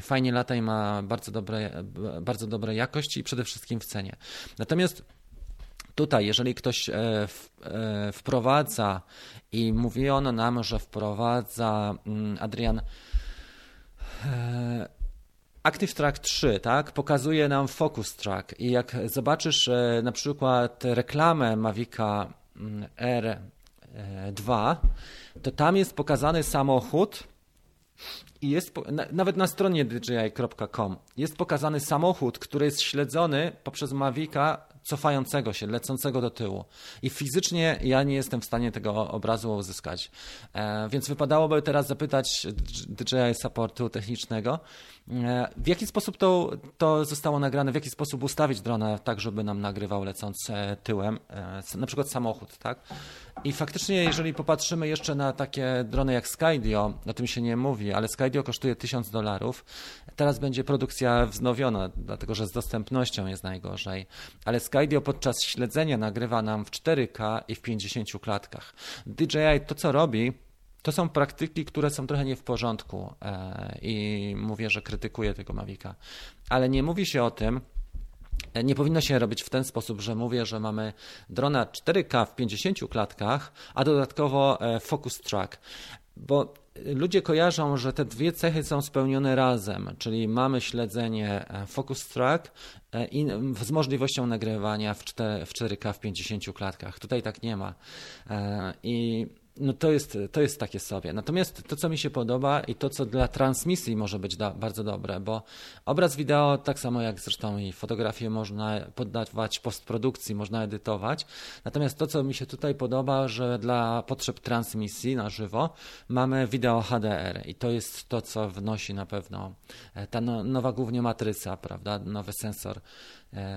Speaker 1: fajnie lata i ma bardzo dobre, bardzo dobre jakości i przede wszystkim w cenie. Natomiast Tutaj, jeżeli ktoś e, e, wprowadza i mówiono nam, że wprowadza mm, Adrian e, Active Track 3, tak, pokazuje nam Focus Track. I jak zobaczysz na przykład reklamę Mavica mm, R2, to tam jest pokazany samochód i jest, nawet na stronie DJI.com jest pokazany samochód, który jest śledzony poprzez Mavica cofającego się, lecącego do tyłu. I fizycznie ja nie jestem w stanie tego obrazu uzyskać. E, więc wypadałoby teraz zapytać DJI supportu technicznego, w jaki sposób to, to zostało nagrane, w jaki sposób ustawić drona tak, żeby nam nagrywał lecąc e, tyłem, na przykład samochód, tak? I faktycznie, jeżeli popatrzymy jeszcze na takie drony jak Skydio, o tym się nie mówi, ale Skydio kosztuje 1000 dolarów. Teraz będzie produkcja wznowiona, dlatego że z dostępnością jest najgorzej. Ale Skydio podczas śledzenia nagrywa nam w 4K i w 50 klatkach. DJI to, co robi, to są praktyki, które są trochę nie w porządku e, i mówię, że krytykuję tego Mavica. Ale nie mówi się o tym, nie powinno się robić w ten sposób, że mówię, że mamy drona 4K w 50 klatkach, a dodatkowo e, focus track, bo ludzie kojarzą, że te dwie cechy są spełnione razem, czyli mamy śledzenie e, focus track e, z możliwością nagrywania w 4K w 50 klatkach. Tutaj tak nie ma. I no to jest, to jest takie sobie. Natomiast to, co mi się podoba i to, co dla transmisji może być da, bardzo dobre, bo obraz wideo, tak samo jak zresztą i fotografię można poddawać postprodukcji, można edytować. Natomiast to, co mi się tutaj podoba, że dla potrzeb transmisji na żywo mamy wideo HDR i to jest to, co wnosi na pewno e, ta no, nowa głównie matryca, prawda, nowy sensor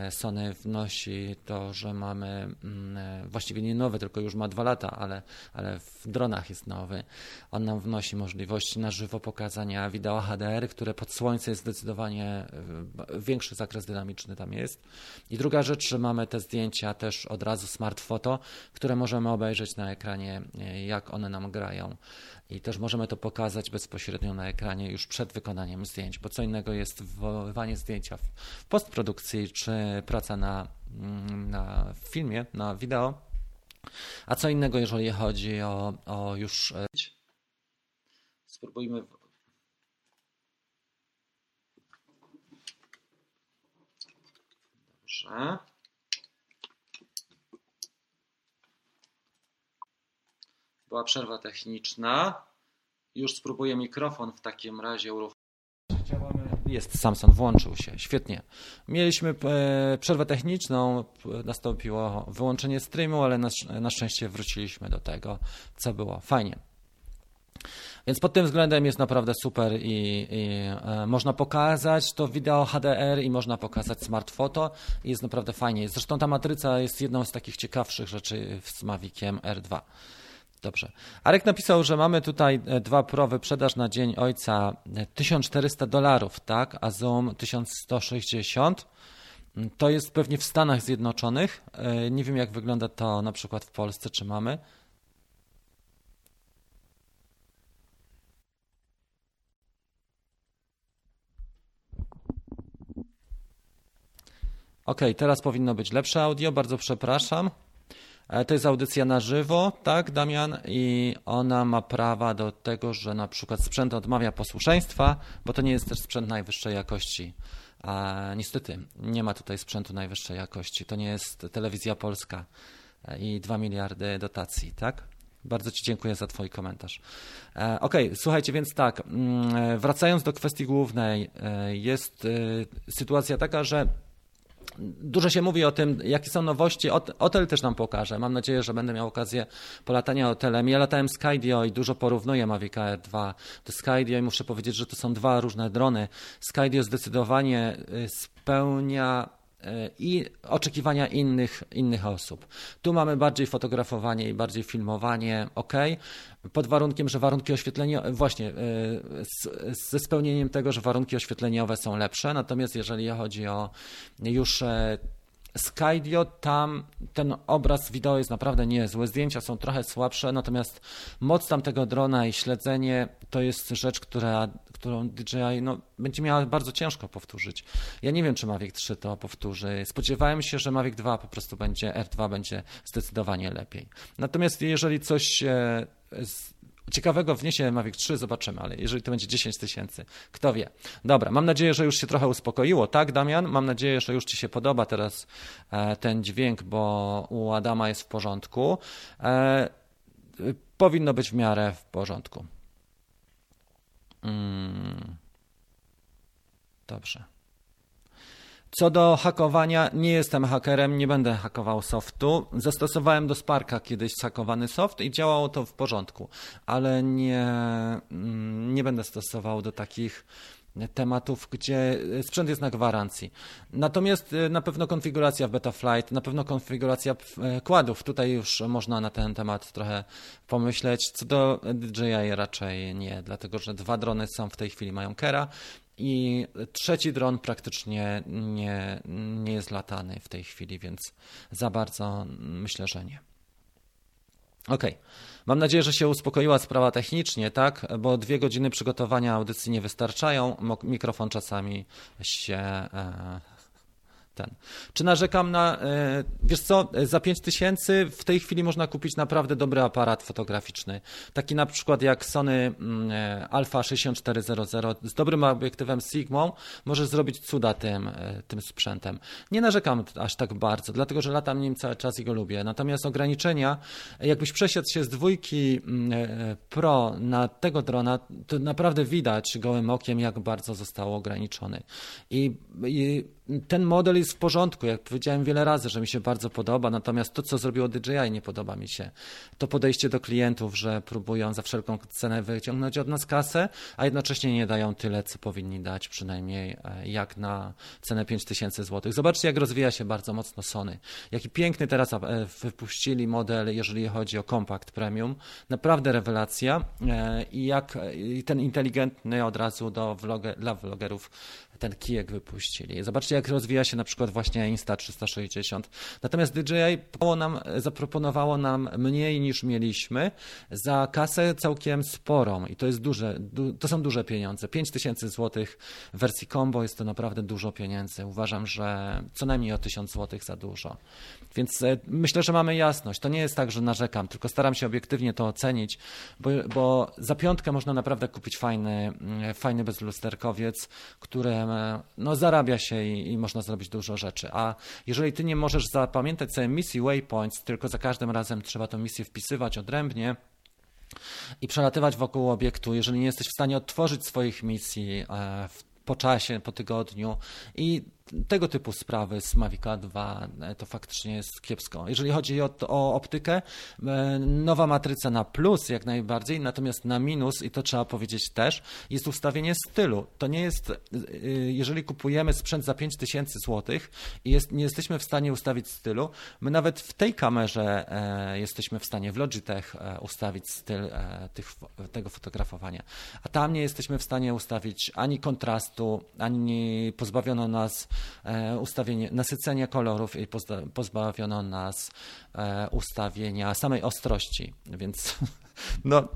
Speaker 1: Sony wnosi to, że mamy mm, e, właściwie nie nowy, tylko już ma dwa lata, ale, ale w dronach jest nowy. On nam wnosi możliwość na żywo pokazania wideo HDR, które pod słońce jest zdecydowanie e, większy zakres dynamiczny tam jest. I druga rzecz, że mamy te zdjęcia też od razu smart photo, które możemy obejrzeć na ekranie, jak one nam grają i też możemy to pokazać bezpośrednio na ekranie już przed wykonaniem zdjęć, bo co innego jest wywoływanie zdjęcia w postprodukcji czy praca na, mm, na filmie, na wideo, a co innego jeżeli chodzi o, o już. E, Spróbujmy. Dobrze. Była przerwa techniczna. Już spróbuję mikrofon w takim razie uruchomić. Jest Samson, włączył się, świetnie. Mieliśmy e, przerwę techniczną, nastąpiło wyłączenie streamu, ale na, na szczęście wróciliśmy do tego, co było. Fajnie. Więc pod tym względem jest naprawdę super i, i e, można pokazać to wideo HDR i można pokazać smart photo i jest naprawdę fajnie. Zresztą ta matryca jest jedną z takich ciekawszych rzeczy z Maviciem R2. Dobrze. Arek napisał, że mamy tutaj e, dwa Pro wyprzedaż na Dzień Ojca 1400 e, dolarów, tak? A Zoom 1160. To jest pewnie w Stanach Zjednoczonych. E, nie wiem, jak wygląda to na przykład w Polsce, czy mamy. Ok, teraz powinno być lepsze audio, bardzo przepraszam. E, to jest audycja na żywo, tak, Damian? I ona ma prawa do tego, że na przykład sprzęt odmawia posłuszeństwa, bo to nie jest też sprzęt najwyższej jakości. A niestety, nie ma tutaj sprzętu najwyższej jakości. To nie jest telewizja polska e, i 2 miliardy dotacji, tak? Bardzo Ci dziękuję za Twój komentarz. E, ok, słuchajcie, więc tak, mm, wracając do kwestii głównej, jest sytuacja taka, że Dużo się mówi o tym, jakie są nowości. Hotel też nam pokaże. Mam nadzieję, że będę miał okazję polatania hotelem. Ja latałem Skydio i dużo porównuję Mavic Air 2 do Skydio i muszę powiedzieć, że to są dwa różne drony. Skydio zdecydowanie y, spełnia i oczekiwania innych, innych osób. Tu mamy bardziej fotografowanie i bardziej filmowanie, ok, pod warunkiem, że warunki oświetlenia, właśnie e, ze spełnieniem tego, że warunki oświetleniowe są lepsze, natomiast jeżeli chodzi o już e, Skydio, tam ten obraz wideo jest naprawdę niezły, zdjęcia są trochę słabsze, natomiast moc tamtego drona i śledzenie to jest rzecz, która, którą DJI no, będzie miała bardzo ciężko powtórzyć. Ja nie wiem, czy Mavic 3 to powtórzy. Spodziewałem się, że Mavic 2 po prostu będzie, R2 będzie zdecydowanie lepiej. Natomiast jeżeli coś e, ciekawego wniesie Mavic 3, zobaczymy, ale jeżeli to będzie 10 tysięcy, kto wie. Dobra, mam nadzieję, że już się trochę uspokoiło, tak Damian? Mam nadzieję, że już Ci się podoba teraz e, ten dźwięk, bo u Adama jest w porządku. E, powinno być w miarę w porządku. Mm. Dobrze. Co do hakowania, nie jestem hakerem, nie będę hakował softu. Zastosowałem do Sparka kiedyś zhakowany soft i działało to w porządku, ale nie, mm, nie będę stosował do takich tematów, gdzie sprzęt jest na gwarancji. Natomiast y, na pewno konfiguracja w Betaflight, na pewno konfiguracja e, kładów, tutaj już można na ten temat trochę pomyśleć. Co do DJI raczej nie, dlatego że dwa drony są w tej chwili, mają Kera i trzeci dron praktycznie nie, nie jest latany w tej chwili, więc za bardzo myślę, że nie. OK. Mam nadzieję, że się uspokoiła sprawa technicznie, tak? Bo dwie godziny przygotowania audycji nie wystarczają. Mikrofon czasami się e, ten. Czy narzekam na. E, wiesz co, za 5 tysięcy w tej chwili można kupić naprawdę dobry aparat fotograficzny. Taki na przykład jak Sony mm, e, Alpha 6400 z dobrym obiektywem Sigmą możesz zrobić cuda tym, e, tym sprzętem. Nie narzekam aż tak bardzo, dlatego że latam nim cały czas i go lubię. Natomiast ograniczenia, jakbyś przesiadł się z dwójki mm, Pro na tego drona, to naprawdę widać gołym okiem, jak bardzo został ograniczony. I, i ten model jest w porządku. Jak powiedziałem wiele razy, że mi się bardzo podoba, natomiast to, co zrobiło DJI, nie podoba mi się. To podejście do klientów, że próbują za wszelką cenę wyciągnąć od nas kasę, a jednocześnie nie dają tyle, co powinni dać, przynajmniej e, jak na cenę 5000 zł. Zobaczcie, jak rozwija się bardzo mocno Sony. Jaki piękny teraz e, wypuścili model, jeżeli chodzi o Compact Premium. Naprawdę rewelacja. E, I jak ten inteligentny od razu do vloger, dla vlogerów ten kijek wypuścili. Zobaczcie, jak rozwija się na przykład właśnie Insta360. Natomiast DJI nam, zaproponowało nam mniej niż mieliśmy za kasę całkiem sporą i to jest duże, du, to są duże pieniądze. 5000 zł w wersji combo jest to naprawdę dużo pieniędzy. Uważam, że co najmniej o 1000 zł za dużo. Więc e, myślę, że mamy jasność. To nie jest tak, że narzekam, tylko staram się obiektywnie to ocenić, bo, bo za piątkę można naprawdę kupić fajny, mm, fajny bezlusterkowiec, który no, zarabia się i, i, można zrobić dużo rzeczy. A jeżeli ty nie możesz zapamiętać sobie misji waypoints, tylko za każdym razem trzeba tę misję wpisywać odrębnie, i przelatywać wokół obiektu, jeżeli nie jesteś w stanie odtworzyć swoich misji e, w po czasie, po tygodniu i tego typu sprawy z Mavica 2 e, to faktycznie jest kiepsko. Jeżeli chodzi o, o, optykę, e, nowa matryca na plus jak najbardziej, natomiast na minus, i to trzeba powiedzieć też, jest ustawienie stylu. To nie jest, e, jeżeli kupujemy sprzęt za 5000 zł i jest, nie jesteśmy w stanie ustawić stylu, my nawet w tej kamerze jesteśmy w stanie w Logitech ustawić styl tych, tego fotografowania, a tam nie jesteśmy w stanie ustawić ani kontrastu, ani pozbawiono nas ustawienie, nasycenie kolorów i pozbawiono nas ustawienia samej ostrości, więc no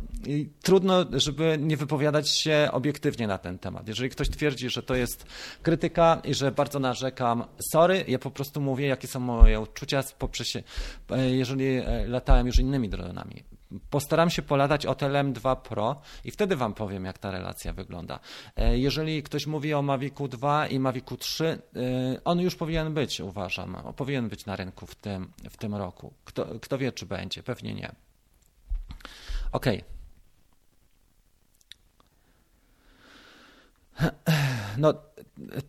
Speaker 1: trudno, żeby nie wypowiadać się obiektywnie na ten temat. Jeżeli ktoś twierdzi, że to jest krytyka i że bardzo narzekam, sorry, ja po prostu mówię, jakie są moje uczucia, poprzez, jeżeli latałem już innymi dronami. Postaram się polatać OTLM 2 Pro i wtedy Wam powiem, jak ta relacja wygląda. E, jeżeli ktoś mówi o Mavicu 2 i Mavicu 3, e, on już powinien być, uważam, powinien być na rynku w tym, w tym roku. Kto, kto wie, czy będzie? Pewnie nie. OK. No,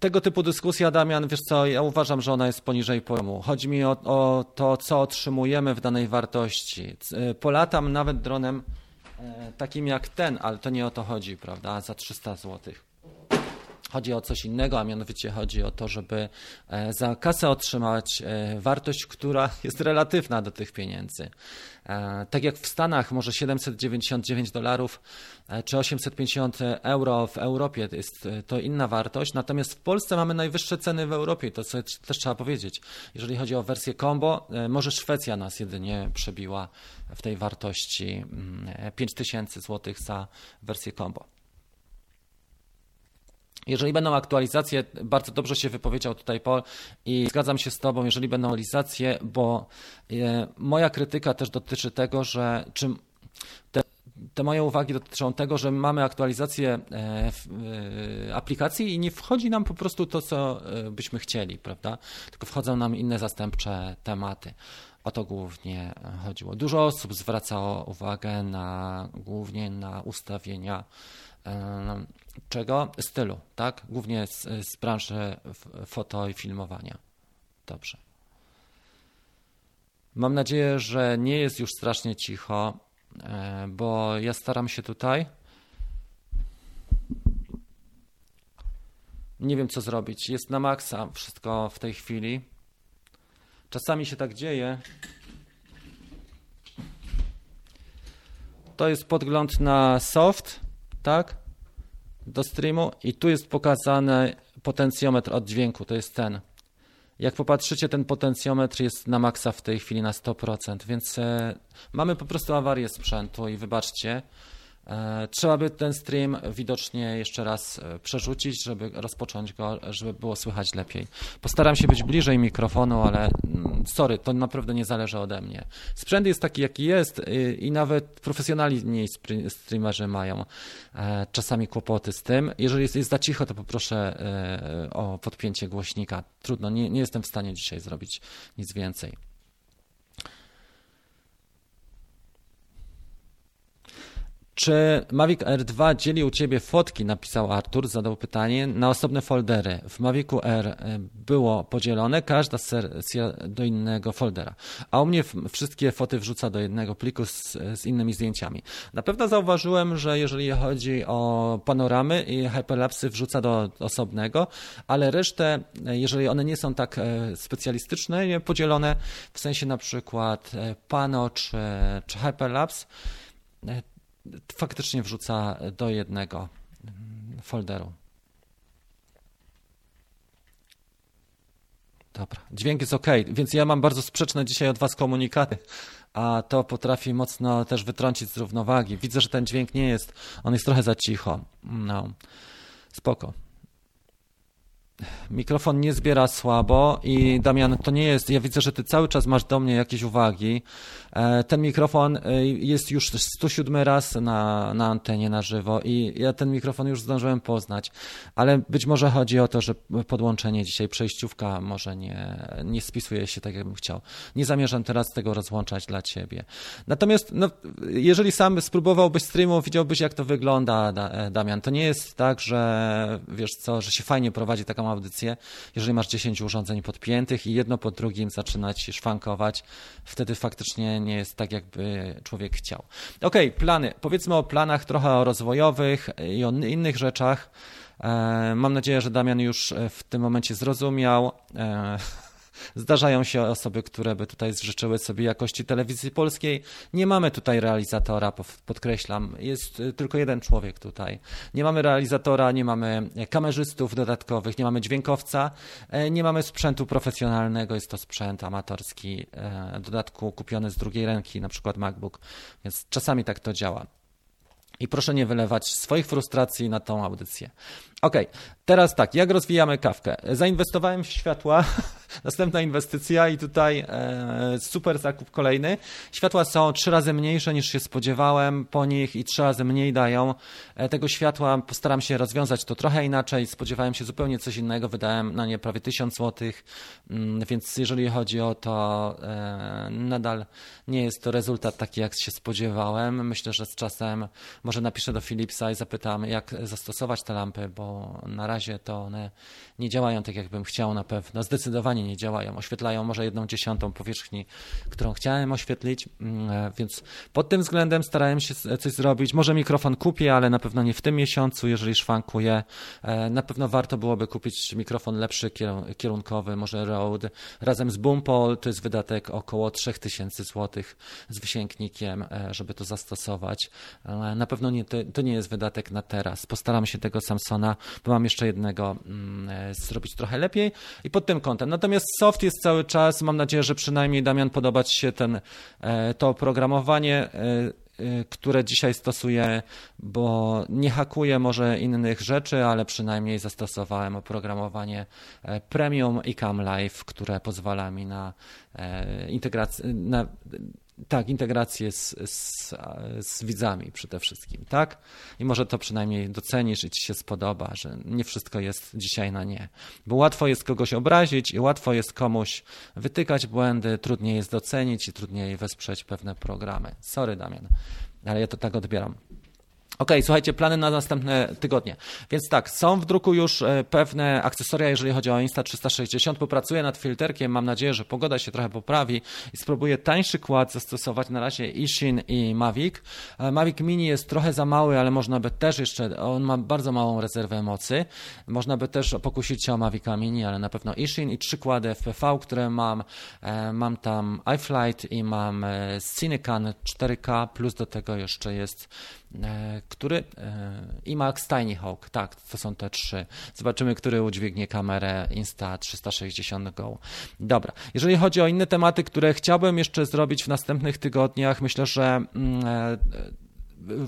Speaker 1: tego typu dyskusja, Damian, wiesz co, ja uważam, że ona jest poniżej poziomu. Chodzi mi o, o to, co otrzymujemy w danej wartości. Polatam nawet dronem e, takim jak ten, ale to nie o to chodzi, prawda, za 300 złotych. Chodzi o coś innego, a mianowicie chodzi o to, żeby e, za kasę otrzymać e, wartość, która jest relatywna do tych pieniędzy. E, tak jak w Stanach może 799 dolarów czy 850 euro w Europie jest to inna wartość, natomiast w Polsce mamy najwyższe ceny w Europie, to sobie też trzeba powiedzieć. Jeżeli chodzi o wersję combo, może Szwecja nas jedynie przebiła w tej wartości 5000 mm, zł za wersję combo. Jeżeli będą aktualizacje, bardzo dobrze się wypowiedział tutaj Paul i zgadzam się z Tobą, jeżeli będą aktualizacje, bo e, moja krytyka też dotyczy tego, że czym te, te moje uwagi dotyczą tego, że mamy aktualizację e, e, aplikacji i nie wchodzi nam po prostu to, co byśmy chcieli, prawda? Tylko wchodzą nam inne zastępcze tematy. O to głównie chodziło. Dużo osób zwracało uwagę na głównie na ustawienia czego? Stylu, tak? Głównie z, z branży foto i filmowania. Dobrze. Mam nadzieję, że nie jest już strasznie cicho, e, bo ja staram się tutaj. Nie wiem, co zrobić. Jest na maksa wszystko w tej chwili. Czasami się tak dzieje. To jest podgląd na soft, tak? do streamu i tu jest pokazany potencjometr od dźwięku, to jest ten. Jak popatrzycie, ten potencjometr jest na maksa w tej chwili na 100%, więc e, mamy po prostu awarię sprzętu i wybaczcie, trzeba by ten stream widocznie jeszcze raz e, przerzucić, żeby rozpocząć go, żeby było słychać lepiej. Postaram się być bliżej mikrofonu, ale mm, sorry, to naprawdę nie zależy ode mnie. Sprzęt jest taki, jaki jest i nawet profesjonalni streamerzy mają e, czasami kłopoty z tym. Jeżeli jest, jest za cicho, to poproszę o podpięcie głośnika. Trudno, nie, nie jestem w stanie dzisiaj zrobić nic więcej. Czy Mavic r 2 dzieli u Ciebie fotki, napisał Artur, zadał pytanie, na osobne foldery. W Mavicu R e, było podzielone, każda sesja do innego foldera, a u mnie wszystkie foty wrzuca do jednego pliku z, z innymi zdjęciami. Na pewno zauważyłem, że jeżeli chodzi o panoramy i hyperlapsy wrzuca do osobnego, ale resztę, e, jeżeli one nie są tak e, specjalistyczne, podzielone, w sensie na przykład pano czy, czy hyperlapse, faktycznie wrzuca do jednego folderu. Dobra, dźwięk jest ok, więc ja mam bardzo sprzeczne dzisiaj od Was komunikaty, a to potrafi mocno też wytrącić z równowagi. Widzę, że ten dźwięk nie jest, on jest trochę za cicho. No, spoko mikrofon nie zbiera słabo i Damian, to nie jest, ja widzę, że ty cały czas masz do mnie jakieś uwagi. E, ten mikrofon e, jest już 107 raz na, na antenie na żywo i ja ten mikrofon już zdążyłem poznać, ale być może chodzi o to, że podłączenie dzisiaj, przejściówka może nie, nie spisuje się tak, jakbym chciał. Nie zamierzam teraz tego rozłączać dla ciebie. Natomiast no, jeżeli sam spróbowałbyś streamu, widziałbyś jak to wygląda, e, Damian. To nie jest tak, że wiesz co, że się fajnie prowadzi taką audycję, jeżeli masz 10 urządzeń podpiętych i jedno po drugim zaczyna ci szwankować, wtedy faktycznie nie jest tak, jakby człowiek chciał. Ok, plany. Powiedzmy o planach trochę o rozwojowych i o innych rzeczach. E, mam nadzieję, że Damian już w tym momencie zrozumiał. E, Zdarzają się osoby, które by tutaj życzyły sobie jakości telewizji polskiej. Nie mamy tutaj realizatora, podkreślam. Jest y, tylko jeden człowiek tutaj. Nie mamy realizatora, nie mamy kamerzystów dodatkowych, nie mamy dźwiękowca, e, nie mamy sprzętu profesjonalnego. Jest to sprzęt amatorski, e, w dodatku kupiony z drugiej ręki, na przykład MacBook. Więc czasami tak to działa. I proszę nie wylewać swoich frustracji na tą audycję. Ok, teraz tak, jak rozwijamy kawkę? Zainwestowałem w światła, następna inwestycja i tutaj e, super zakup kolejny. Światła są trzy razy mniejsze niż się spodziewałem po nich i trzy razy mniej dają. E, tego światła postaram się rozwiązać to trochę inaczej. Spodziewałem się zupełnie coś innego, wydałem na nie prawie 1000 zł, mm, więc jeżeli chodzi o to, e, nadal nie jest to rezultat taki, jak się spodziewałem. Myślę, że z czasem może napiszę do Philipsa i zapytam, jak zastosować te lampy, bo na razie to one nie działają tak, jakbym chciał na pewno. Zdecydowanie nie działają. Oświetlają może jedną dziesiątą powierzchni, którą chciałem oświetlić, mm, e, więc pod tym względem starałem się coś zrobić. Może mikrofon kupię, ale na pewno nie w tym miesiącu, jeżeli szwankuję. E, na pewno warto byłoby kupić mikrofon lepszy, kierunkowy, może Rode. Razem z Boompol to jest wydatek około 3000 zł z wysięgnikiem, e, żeby to zastosować. Na pewno nie, to, to nie jest wydatek na teraz. Postaram się tego Samsona bo mam jeszcze jednego mm, e, zrobić trochę lepiej i pod tym kątem. Natomiast soft jest cały czas, mam nadzieję, że przynajmniej Damian podoba Ci się ten, e, to oprogramowanie e, które dzisiaj stosuję, bo nie hakuję może innych rzeczy, ale przynajmniej zastosowałem oprogramowanie Premium i Cam Live, które pozwala mi na integrację, na tak, integrację z, z, z, widzami przede wszystkim, tak? I może to przynajmniej docenisz i ci się spodoba, że nie wszystko jest dzisiaj na nie. Bo łatwo jest kogoś obrazić i łatwo jest komuś wytykać błędy, trudniej jest docenić i trudniej wesprzeć pewne programy. Sorry, Damian, ale ja to tak odbieram. OK, słuchajcie, plany na następne tygodnie. Więc tak, są w druku już e, pewne akcesoria, jeżeli chodzi o Insta360. Popracuję nad filterkiem. Mam nadzieję, że pogoda się trochę poprawi i spróbuję tańszy kład zastosować. Na razie Ishin i Mavic. E, Mavic Mini jest trochę za mały, ale można by też jeszcze, on ma bardzo małą rezerwę mocy. Można by też pokusić się o Mavica Mini, ale na pewno Ishin i trzy kłady FPV, które mam. E, mam tam iFlight i mam Cinecan 4K, plus do tego jeszcze jest który e, i Max Tiny Hawk, tak, to są te trzy. Zobaczymy, który udźwignie kamerę Insta 360 Go. Dobra, jeżeli chodzi o inne tematy, które chciałbym jeszcze zrobić w następnych tygodniach, myślę, że mm, e,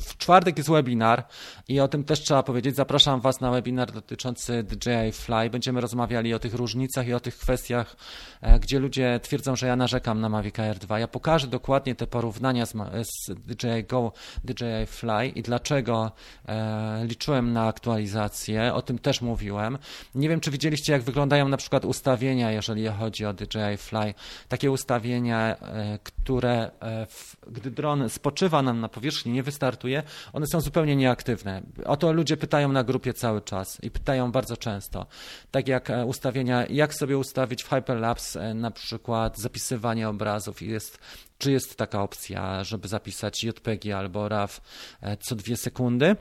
Speaker 1: w czwartek jest webinar i o tym też trzeba powiedzieć. Zapraszam Was na webinar dotyczący DJI Fly. Będziemy rozmawiali o tych różnicach i o tych kwestiach, e, gdzie ludzie twierdzą, że ja narzekam na Mavic Air 2. Ja pokażę dokładnie te porównania z, z DJI Go, DJI Fly i dlaczego e, liczyłem na aktualizację. O tym też mówiłem. Nie wiem, czy widzieliście, jak wyglądają na przykład ustawienia, jeżeli chodzi o DJI Fly. Takie ustawienia, e, które e, w, gdy dron spoczywa nam na powierzchni, nie wystarczy startuje, one są zupełnie nieaktywne. O to ludzie pytają na grupie cały czas i pytają bardzo często. Tak jak e, ustawienia, jak sobie ustawić w Hyperlapse e, na przykład zapisywanie obrazów i jest czy jest taka opcja, żeby zapisać JPG albo RAW e, co dwie sekundy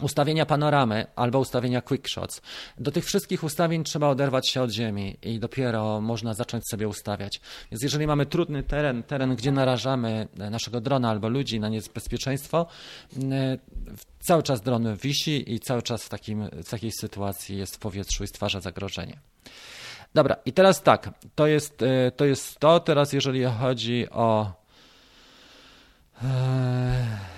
Speaker 1: ustawienia panoramy albo ustawienia quick shots. Do tych wszystkich ustawień trzeba oderwać się od ziemi i dopiero można zacząć sobie ustawiać. Więc jeżeli mamy trudny teren, teren, gdzie narażamy naszego drona albo ludzi na niebezpieczeństwo, mm, cały czas dron wisi i cały czas w, takim, w takiej sytuacji jest w powietrzu i stwarza zagrożenie. Dobra, i teraz tak, to jest y, to. Jest to. Teraz jeżeli chodzi o... E,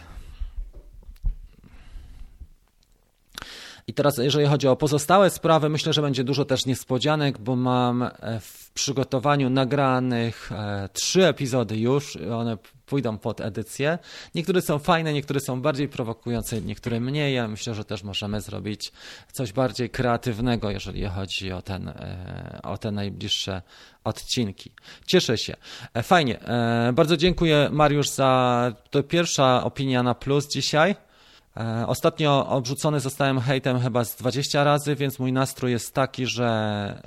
Speaker 1: I teraz, jeżeli chodzi o pozostałe sprawy, myślę, że będzie dużo też niespodzianek, bo mam e, w przygotowaniu nagranych e, trzy epizody już. One pójdą pod edycję. Niektóre są fajne, niektóre są bardziej prowokujące, niektóre mniej. Ja myślę, że też możemy zrobić coś bardziej kreatywnego, jeżeli chodzi o, ten, e, o te najbliższe odcinki. Cieszę się. Fajnie. Bardzo dziękuję Mariusz za to pierwsza opinia na plus dzisiaj. E, ostatnio obrzucony zostałem hejtem chyba z 20 razy, więc mój nastrój jest taki, że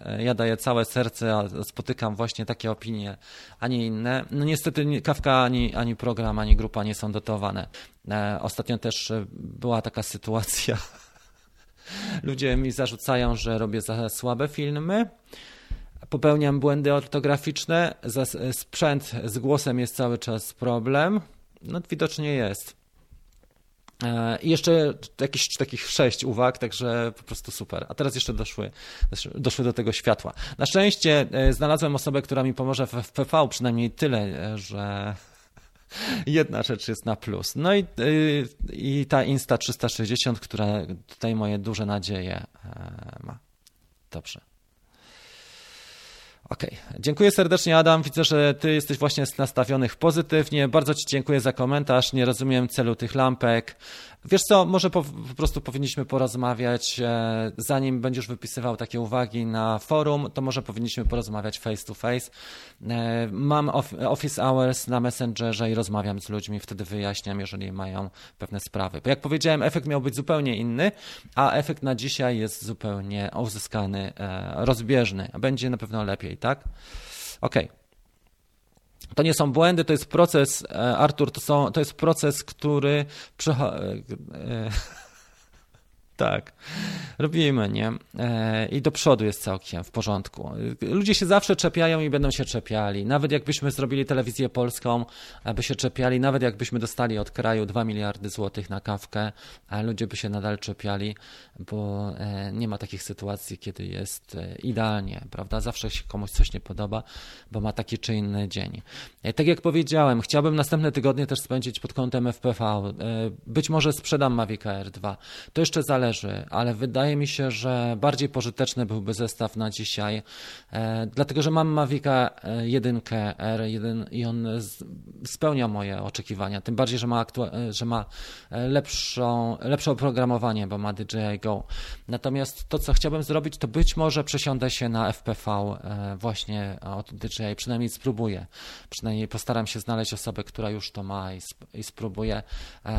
Speaker 1: e, ja daję całe serce, a spotykam właśnie takie opinie, a nie inne. No niestety Kawka ani, ani program, ani grupa nie są dotowane. E, ostatnio też była taka sytuacja. Ludzie mi zarzucają, że robię za słabe filmy. popełniam błędy ortograficzne, sprzęt z głosem jest cały czas problem. No widocznie jest. E, I jeszcze jakieś takich sześć uwag, także po prostu super. A teraz jeszcze doszły, doszły do tego światła. Na szczęście e, znalazłem osobę, która mi pomoże w FPV, przynajmniej tyle, e, że jedna rzecz jest na plus. No i, i ta Insta 360, która tutaj moje duże nadzieje ma. Dobrze. Okej, okay. dziękuję serdecznie Adam. Widzę, że ty jesteś właśnie nastawionych pozytywnie. Bardzo ci dziękuję za komentarz. Nie rozumiem celu tych lampek. Wiesz co, może po, po, prostu powinniśmy porozmawiać, e, zanim będziesz wypisywał takie uwagi na forum, to może powinniśmy porozmawiać face to face. E, mam office hours na Messengerze i rozmawiam z ludźmi, wtedy wyjaśniam, jeżeli mają pewne sprawy. Bo jak powiedziałem, efekt miał być zupełnie inny, a efekt na dzisiaj jest zupełnie uzyskany, e, rozbieżny. Będzie na pewno lepiej, tak? Okej. Okay. To nie są błędy, to jest proces, e, Artur, to, są, to jest proces, który. Przecho- e, e, tak, robimy, nie? E, I do przodu jest całkiem w porządku. Ludzie się zawsze czepiają i będą się czepiali. Nawet jakbyśmy zrobili telewizję polską, aby się czepiali, nawet jakbyśmy dostali od kraju 2 miliardy złotych na kawkę, a ludzie by się nadal czepiali, bo e, nie ma takich sytuacji, kiedy jest e, idealnie, prawda? Zawsze się komuś coś nie podoba, bo ma taki czy inny dzień. Tak jak powiedziałem, chciałbym następne tygodnie też spędzić pod kątem FPV. Być może sprzedam Mavic Air 2. To jeszcze zależy zależy, ale wydaje mi się, że bardziej pożyteczny byłby zestaw na dzisiaj, e, dlatego że mam Mavica 1 R1 i on spełnia moje oczekiwania, tym bardziej, że ma, e, że ma e, lepszą, lepsze oprogramowanie, bo ma DJI Go. Natomiast to, co chciałbym zrobić, to być może przesiądę się na FPV właśnie od DJI, przynajmniej spróbuję, przynajmniej postaram się znaleźć osobę, która już to ma i, sp i spróbuję.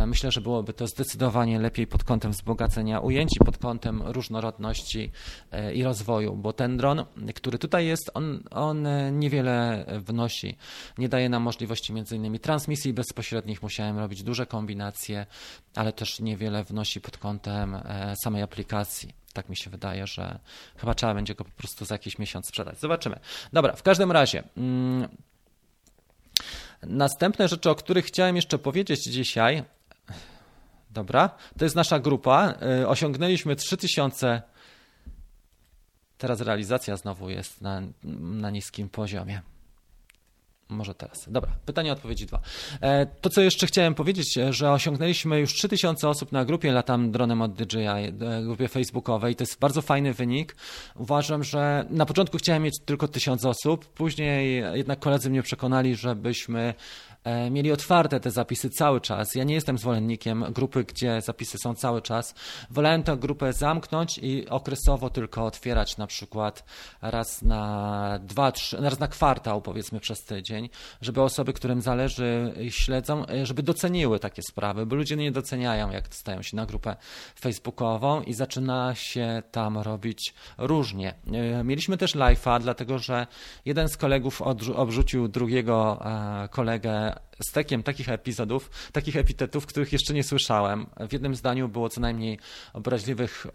Speaker 1: Myślę, że byłoby to zdecydowanie lepiej pod kątem wzbogacenia ujęci pod kątem różnorodności e, i rozwoju, bo ten dron, który tutaj jest, on, on e, niewiele wnosi. Nie daje nam możliwości między innymi transmisji bezpośrednich, musiałem robić duże kombinacje, ale też niewiele wnosi pod kątem e, samej aplikacji. Tak mi się wydaje, że chyba trzeba będzie go po prostu za jakiś miesiąc sprzedać. Zobaczymy. Dobra, w każdym razie. Mm, następne rzeczy, o których chciałem jeszcze powiedzieć dzisiaj, Dobra, to jest nasza grupa. Y, osiągnęliśmy 3000. Teraz realizacja znowu jest na, na niskim poziomie. Może teraz. Dobra, pytanie, odpowiedzi dwa. E, to, co jeszcze chciałem powiedzieć, że osiągnęliśmy już 3000 osób na grupie Latam Dronem od DJI, e, grupie facebookowej. To jest bardzo fajny wynik. Uważam, że na początku chciałem mieć tylko 1000 osób, później jednak koledzy mnie przekonali, żebyśmy E, mieli otwarte te zapisy cały czas. Ja nie jestem zwolennikiem grupy, gdzie zapisy są cały czas. Wolałem tę grupę zamknąć i okresowo tylko otwierać na przykład raz na dwa, trzy, raz na kwartał powiedzmy przez tydzień, żeby osoby, którym zależy i śledzą, e, żeby doceniły takie sprawy, bo ludzie nie doceniają, jak stają się na grupę facebookową i zaczyna się tam robić różnie. E, mieliśmy też live'a, dlatego że jeden z kolegów obrzucił drugiego kolegę stekiem takich epizodów, takich epitetów, których jeszcze nie słyszałem. W jednym zdaniu było co najmniej obraźliwych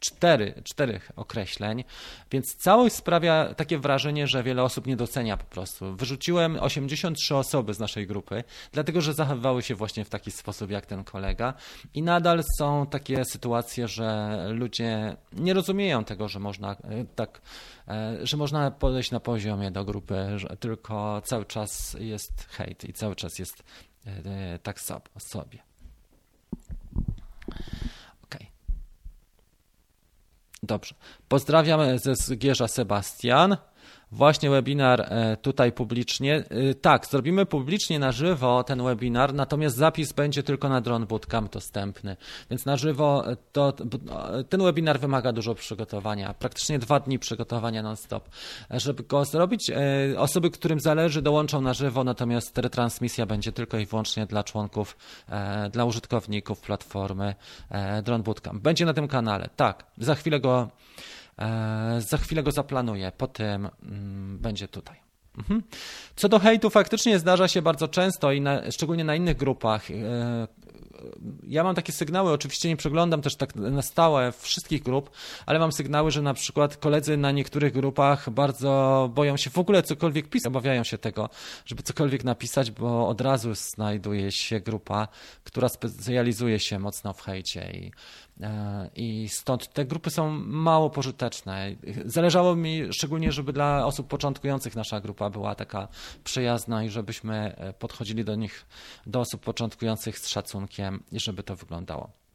Speaker 1: cztery, czterech określeń, więc całość sprawia takie wrażenie, że wiele osób nie docenia po prostu. Wyrzuciłem 83 osoby z naszej grupy, dlatego że zachowywały się właśnie w taki sposób jak ten kolega i nadal są takie sytuacje, że ludzie nie rozumieją tego, że można e, tak, e, że można podejść na poziomie do grupy, że tylko cały czas jest hejt i cały czas jest e, tak sobie. Dobrze. Pozdrawiam ze Zgierza Sebastian. Właśnie webinar e, tutaj publicznie. E, tak, zrobimy publicznie na żywo ten webinar, natomiast zapis będzie tylko na Drone Bootcamp dostępny. Więc na żywo e, to, ten webinar wymaga dużo przygotowania, praktycznie dwa dni przygotowania non-stop. Żeby go zrobić, osoby, którym zależy, dołączą na żywo, natomiast retransmisja będzie tylko i wyłącznie dla członków, dla użytkowników platformy Drone Bootcamp. Będzie na tym kanale. Tak, za chwilę go E, za chwilę go zaplanuję, potem mm, będzie tutaj. Mhm. Co do hejtu, faktycznie zdarza się bardzo często i na, szczególnie na innych grupach. E, ja mam takie sygnały, oczywiście nie przeglądam też tak na stałe wszystkich grup, ale mam sygnały, że na przykład koledzy na niektórych grupach bardzo boją się w ogóle cokolwiek pisać, obawiają się tego, żeby cokolwiek napisać, bo od razu znajduje się grupa, która specjalizuje się mocno w hejcie i E, I stąd te grupy są mało pożyteczne. Zależało mi szczególnie, żeby dla osób początkujących nasza grupa była taka przyjazna i żebyśmy e, podchodzili do nich, do osób początkujących z szacunkiem i żeby to wyglądało.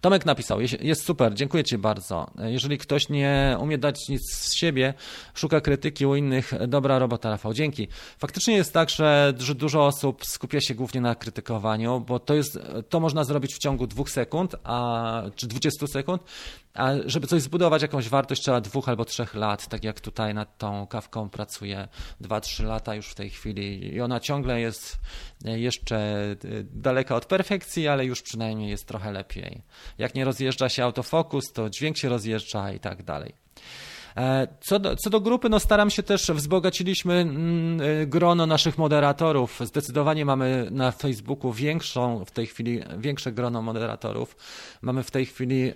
Speaker 1: Tomek napisał, jest super, dziękuję Ci bardzo. Jeżeli ktoś nie umie dać nic z siebie, szuka krytyki u innych, dobra robota Rafał, dzięki. Faktycznie jest tak, że, dużo osób skupia się głównie na krytykowaniu, bo to, jest, to można zrobić w ciągu dwóch sekund, a, czy 20 sekund, a żeby coś zbudować, jakąś wartość, trzeba dwóch albo trzech lat, tak jak tutaj nad tą kawką pracuję dwa, trzy lata już w tej chwili i ona ciągle jest jeszcze daleka od perfekcji, ale już przynajmniej jest trochę lepiej. Jak nie rozjeżdża się autofokus, to dźwięk się rozjeżdża i tak dalej. E, co do, co do grupy, no staram się też, wzbogaciliśmy mm, e, grono naszych moderatorów. Zdecydowanie mamy na Facebooku większą, w tej chwili większe grono moderatorów. Mamy w tej chwili e,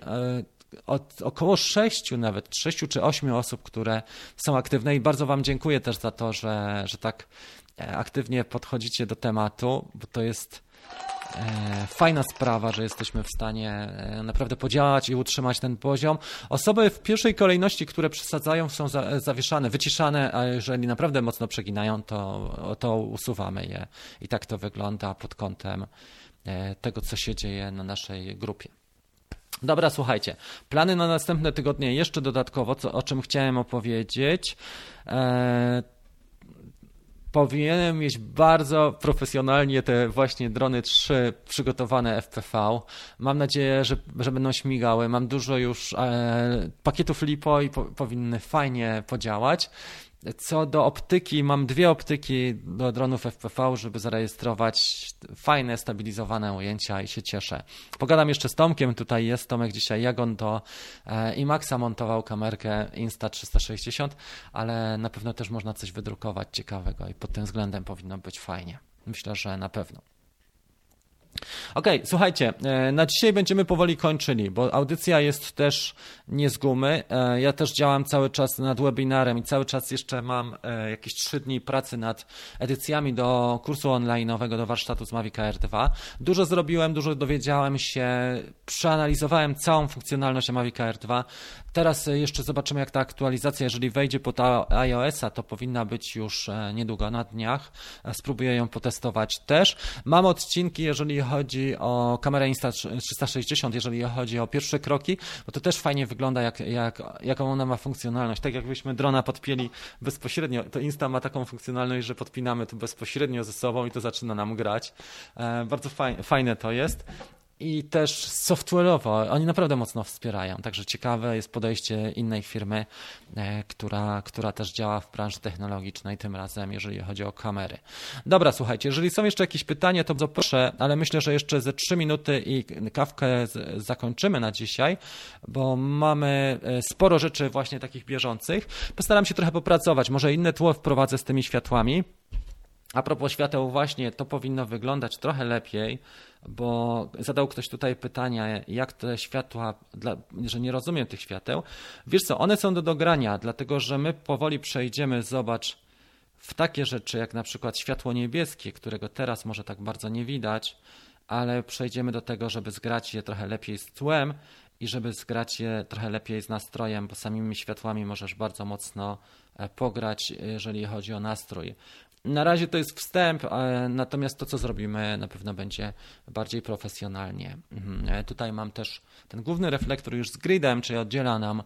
Speaker 1: od około sześciu nawet, sześciu czy ośmiu osób, które są aktywne i bardzo Wam dziękuję też za to, że, że tak e, aktywnie podchodzicie do tematu, bo to jest e, fajna sprawa, że jesteśmy w stanie e, naprawdę podziałać i utrzymać ten poziom. Osoby w pierwszej kolejności, które przesadzają, są zawieszane, wyciszane, a jeżeli naprawdę mocno przeginają, to, to usuwamy je. I tak to wygląda pod kątem tego, co się dzieje na naszej grupie. Dobra, słuchajcie. Plany na następne tygodnie jeszcze dodatkowo, co, o czym chciałem opowiedzieć. Eee, powinienem mieć bardzo profesjonalnie te właśnie drony 3 przygotowane FPV. Mam nadzieję, że, że będą śmigały. Mam dużo już e, pakietów LiPo i po, powinny fajnie podziałać. Co do optyki, mam dwie optyki do dronów FPV, żeby zarejestrować fajne, stabilizowane ujęcia i się cieszę. Pogadam jeszcze z Tomkiem, tutaj jest Tomek dzisiaj, jak on do e, IMAXa montował kamerkę Insta360, ale na pewno też można coś wydrukować ciekawego i pod tym względem powinno być fajnie. Myślę, że na pewno. Okej, okay, słuchajcie, e, na dzisiaj będziemy powoli kończyli, bo audycja jest też nie z gumy. E, ja też działam cały czas nad webinarem i cały czas jeszcze mam e, jakieś trzy dni pracy nad edycjami do kursu online'owego, do warsztatu z Mavic Air 2. Dużo zrobiłem, dużo dowiedziałem się, przeanalizowałem całą funkcjonalność Mavic Air 2. Teraz jeszcze zobaczymy, jak ta aktualizacja, jeżeli wejdzie pod iOS-a, to powinna być już niedługo, na dniach. Spróbuję ją potestować też. Mam odcinki, jeżeli chodzi o kamerę Insta360, jeżeli chodzi o pierwsze kroki, bo to też fajnie wygląda, jak, jak, jaką ona ma funkcjonalność. Tak jakbyśmy drona podpięli bezpośrednio, to Insta ma taką funkcjonalność, że podpinamy to bezpośrednio ze sobą i to zaczyna nam grać. E, bardzo fajne, fajne to jest i też software'owo oni naprawdę mocno wspierają. Także ciekawe jest podejście innej firmy, e, która, która też działa w branży technologicznej, tym razem jeżeli chodzi o kamery. Dobra, słuchajcie, jeżeli są jeszcze jakieś pytania, to bardzo proszę, ale myślę, że jeszcze ze 3 minuty i kawkę zakończymy na dzisiaj, bo mamy e, sporo rzeczy właśnie takich bieżących. Postaram się trochę popracować, może inne tło wprowadzę z tymi światłami. A propos świateł, właśnie to powinno wyglądać trochę lepiej, bo zadał ktoś tutaj pytanie, jak te światła, dla, że nie rozumiem tych świateł. Wiesz co, one są do dogrania, dlatego że my powoli przejdziemy, zobacz, w takie rzeczy jak na przykład światło niebieskie, którego teraz może tak bardzo nie widać, ale przejdziemy do tego, żeby zgrać je trochę lepiej z tłem i żeby zgrać je trochę lepiej z nastrojem, bo samymi światłami możesz bardzo mocno e, pograć, jeżeli chodzi o nastrój. Na razie to jest wstęp, natomiast to, co zrobimy, na pewno będzie bardziej profesjonalnie. Mhm. E, tutaj mam też ten główny reflektor już z gridem, czyli oddziela nam,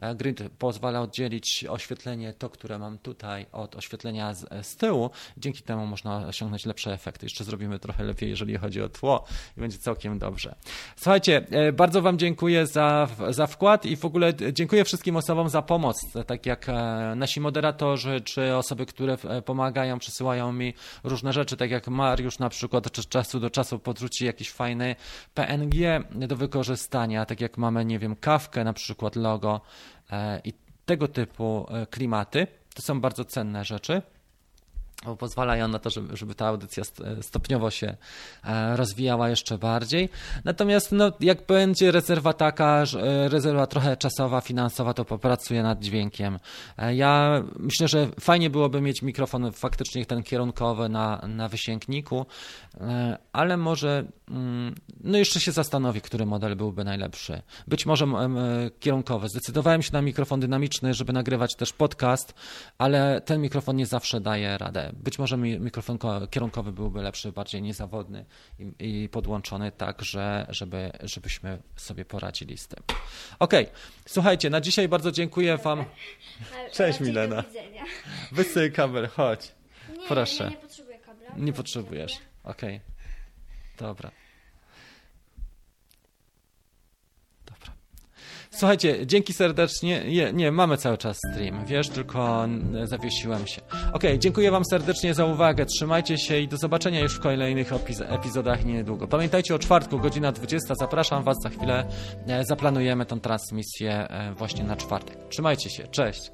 Speaker 1: e, grid pozwala oddzielić oświetlenie, to, które mam tutaj, od oświetlenia z, e, z tyłu. Dzięki temu można osiągnąć lepsze efekty. Jeszcze zrobimy trochę lepiej, jeżeli chodzi o tło i będzie całkiem dobrze. Słuchajcie, bardzo Wam dziękuję za, za wkład i w ogóle dziękuję wszystkim osobom za pomoc, tak jak nasi moderatorzy, czy osoby, które pomagają przysyłają mi różne rzeczy, tak jak Mariusz na przykład od czasu do czasu podrzuci jakiś fajny PNG do wykorzystania, tak jak mamy, nie wiem, kawkę na przykład logo e, i tego typu e, klimaty. To są bardzo cenne rzeczy. Bo pozwalają na to, żeby, żeby ta audycja st- stopniowo się e, rozwijała jeszcze bardziej. Natomiast no, jak będzie rezerwa taka, e, rezerwa trochę czasowa, finansowa, to popracuję nad dźwiękiem. E, Ja myślę, że fajnie byłoby mieć mikrofon faktycznie ten kierunkowy na, na wysięgniku, ale może no jeszcze się zastanowię, który model byłby najlepszy. Być może em, e, kierunkowy. Zdecydowałem się na mikrofon dynamiczny, żeby nagrywać też podcast, ale ten mikrofon nie zawsze daje radę. Być może mi- mikrofon ko- kierunkowy byłby lepszy, bardziej niezawodny i, i podłączony tak, że, żeby, żebyśmy sobie poradzili z tym. Okej, słuchajcie, na dzisiaj bardzo dziękuję Wam. Cześć, Milena.
Speaker 2: Do widzenia.
Speaker 1: Wysyj kabel, chodź.
Speaker 2: Nie,
Speaker 1: Proszę.
Speaker 2: Ja nie potrzebuję kabla.
Speaker 1: Nie potrzebujesz. Okej. Dobra. Dobra. Słuchajcie, dzięki serdecznie. Nie, nie, mamy cały czas stream, wiesz, tylko zawiesiłem się. Okej, dziękuję Wam serdecznie za uwagę. Trzymajcie się i do zobaczenia już w kolejnych epizodach niedługo. Pamiętajcie o czwartku, godzina 20. Zapraszam Was za chwilę. E, Zaplanujemy tą transmisję e, właśnie na czwartek. Trzymajcie się. Cześć.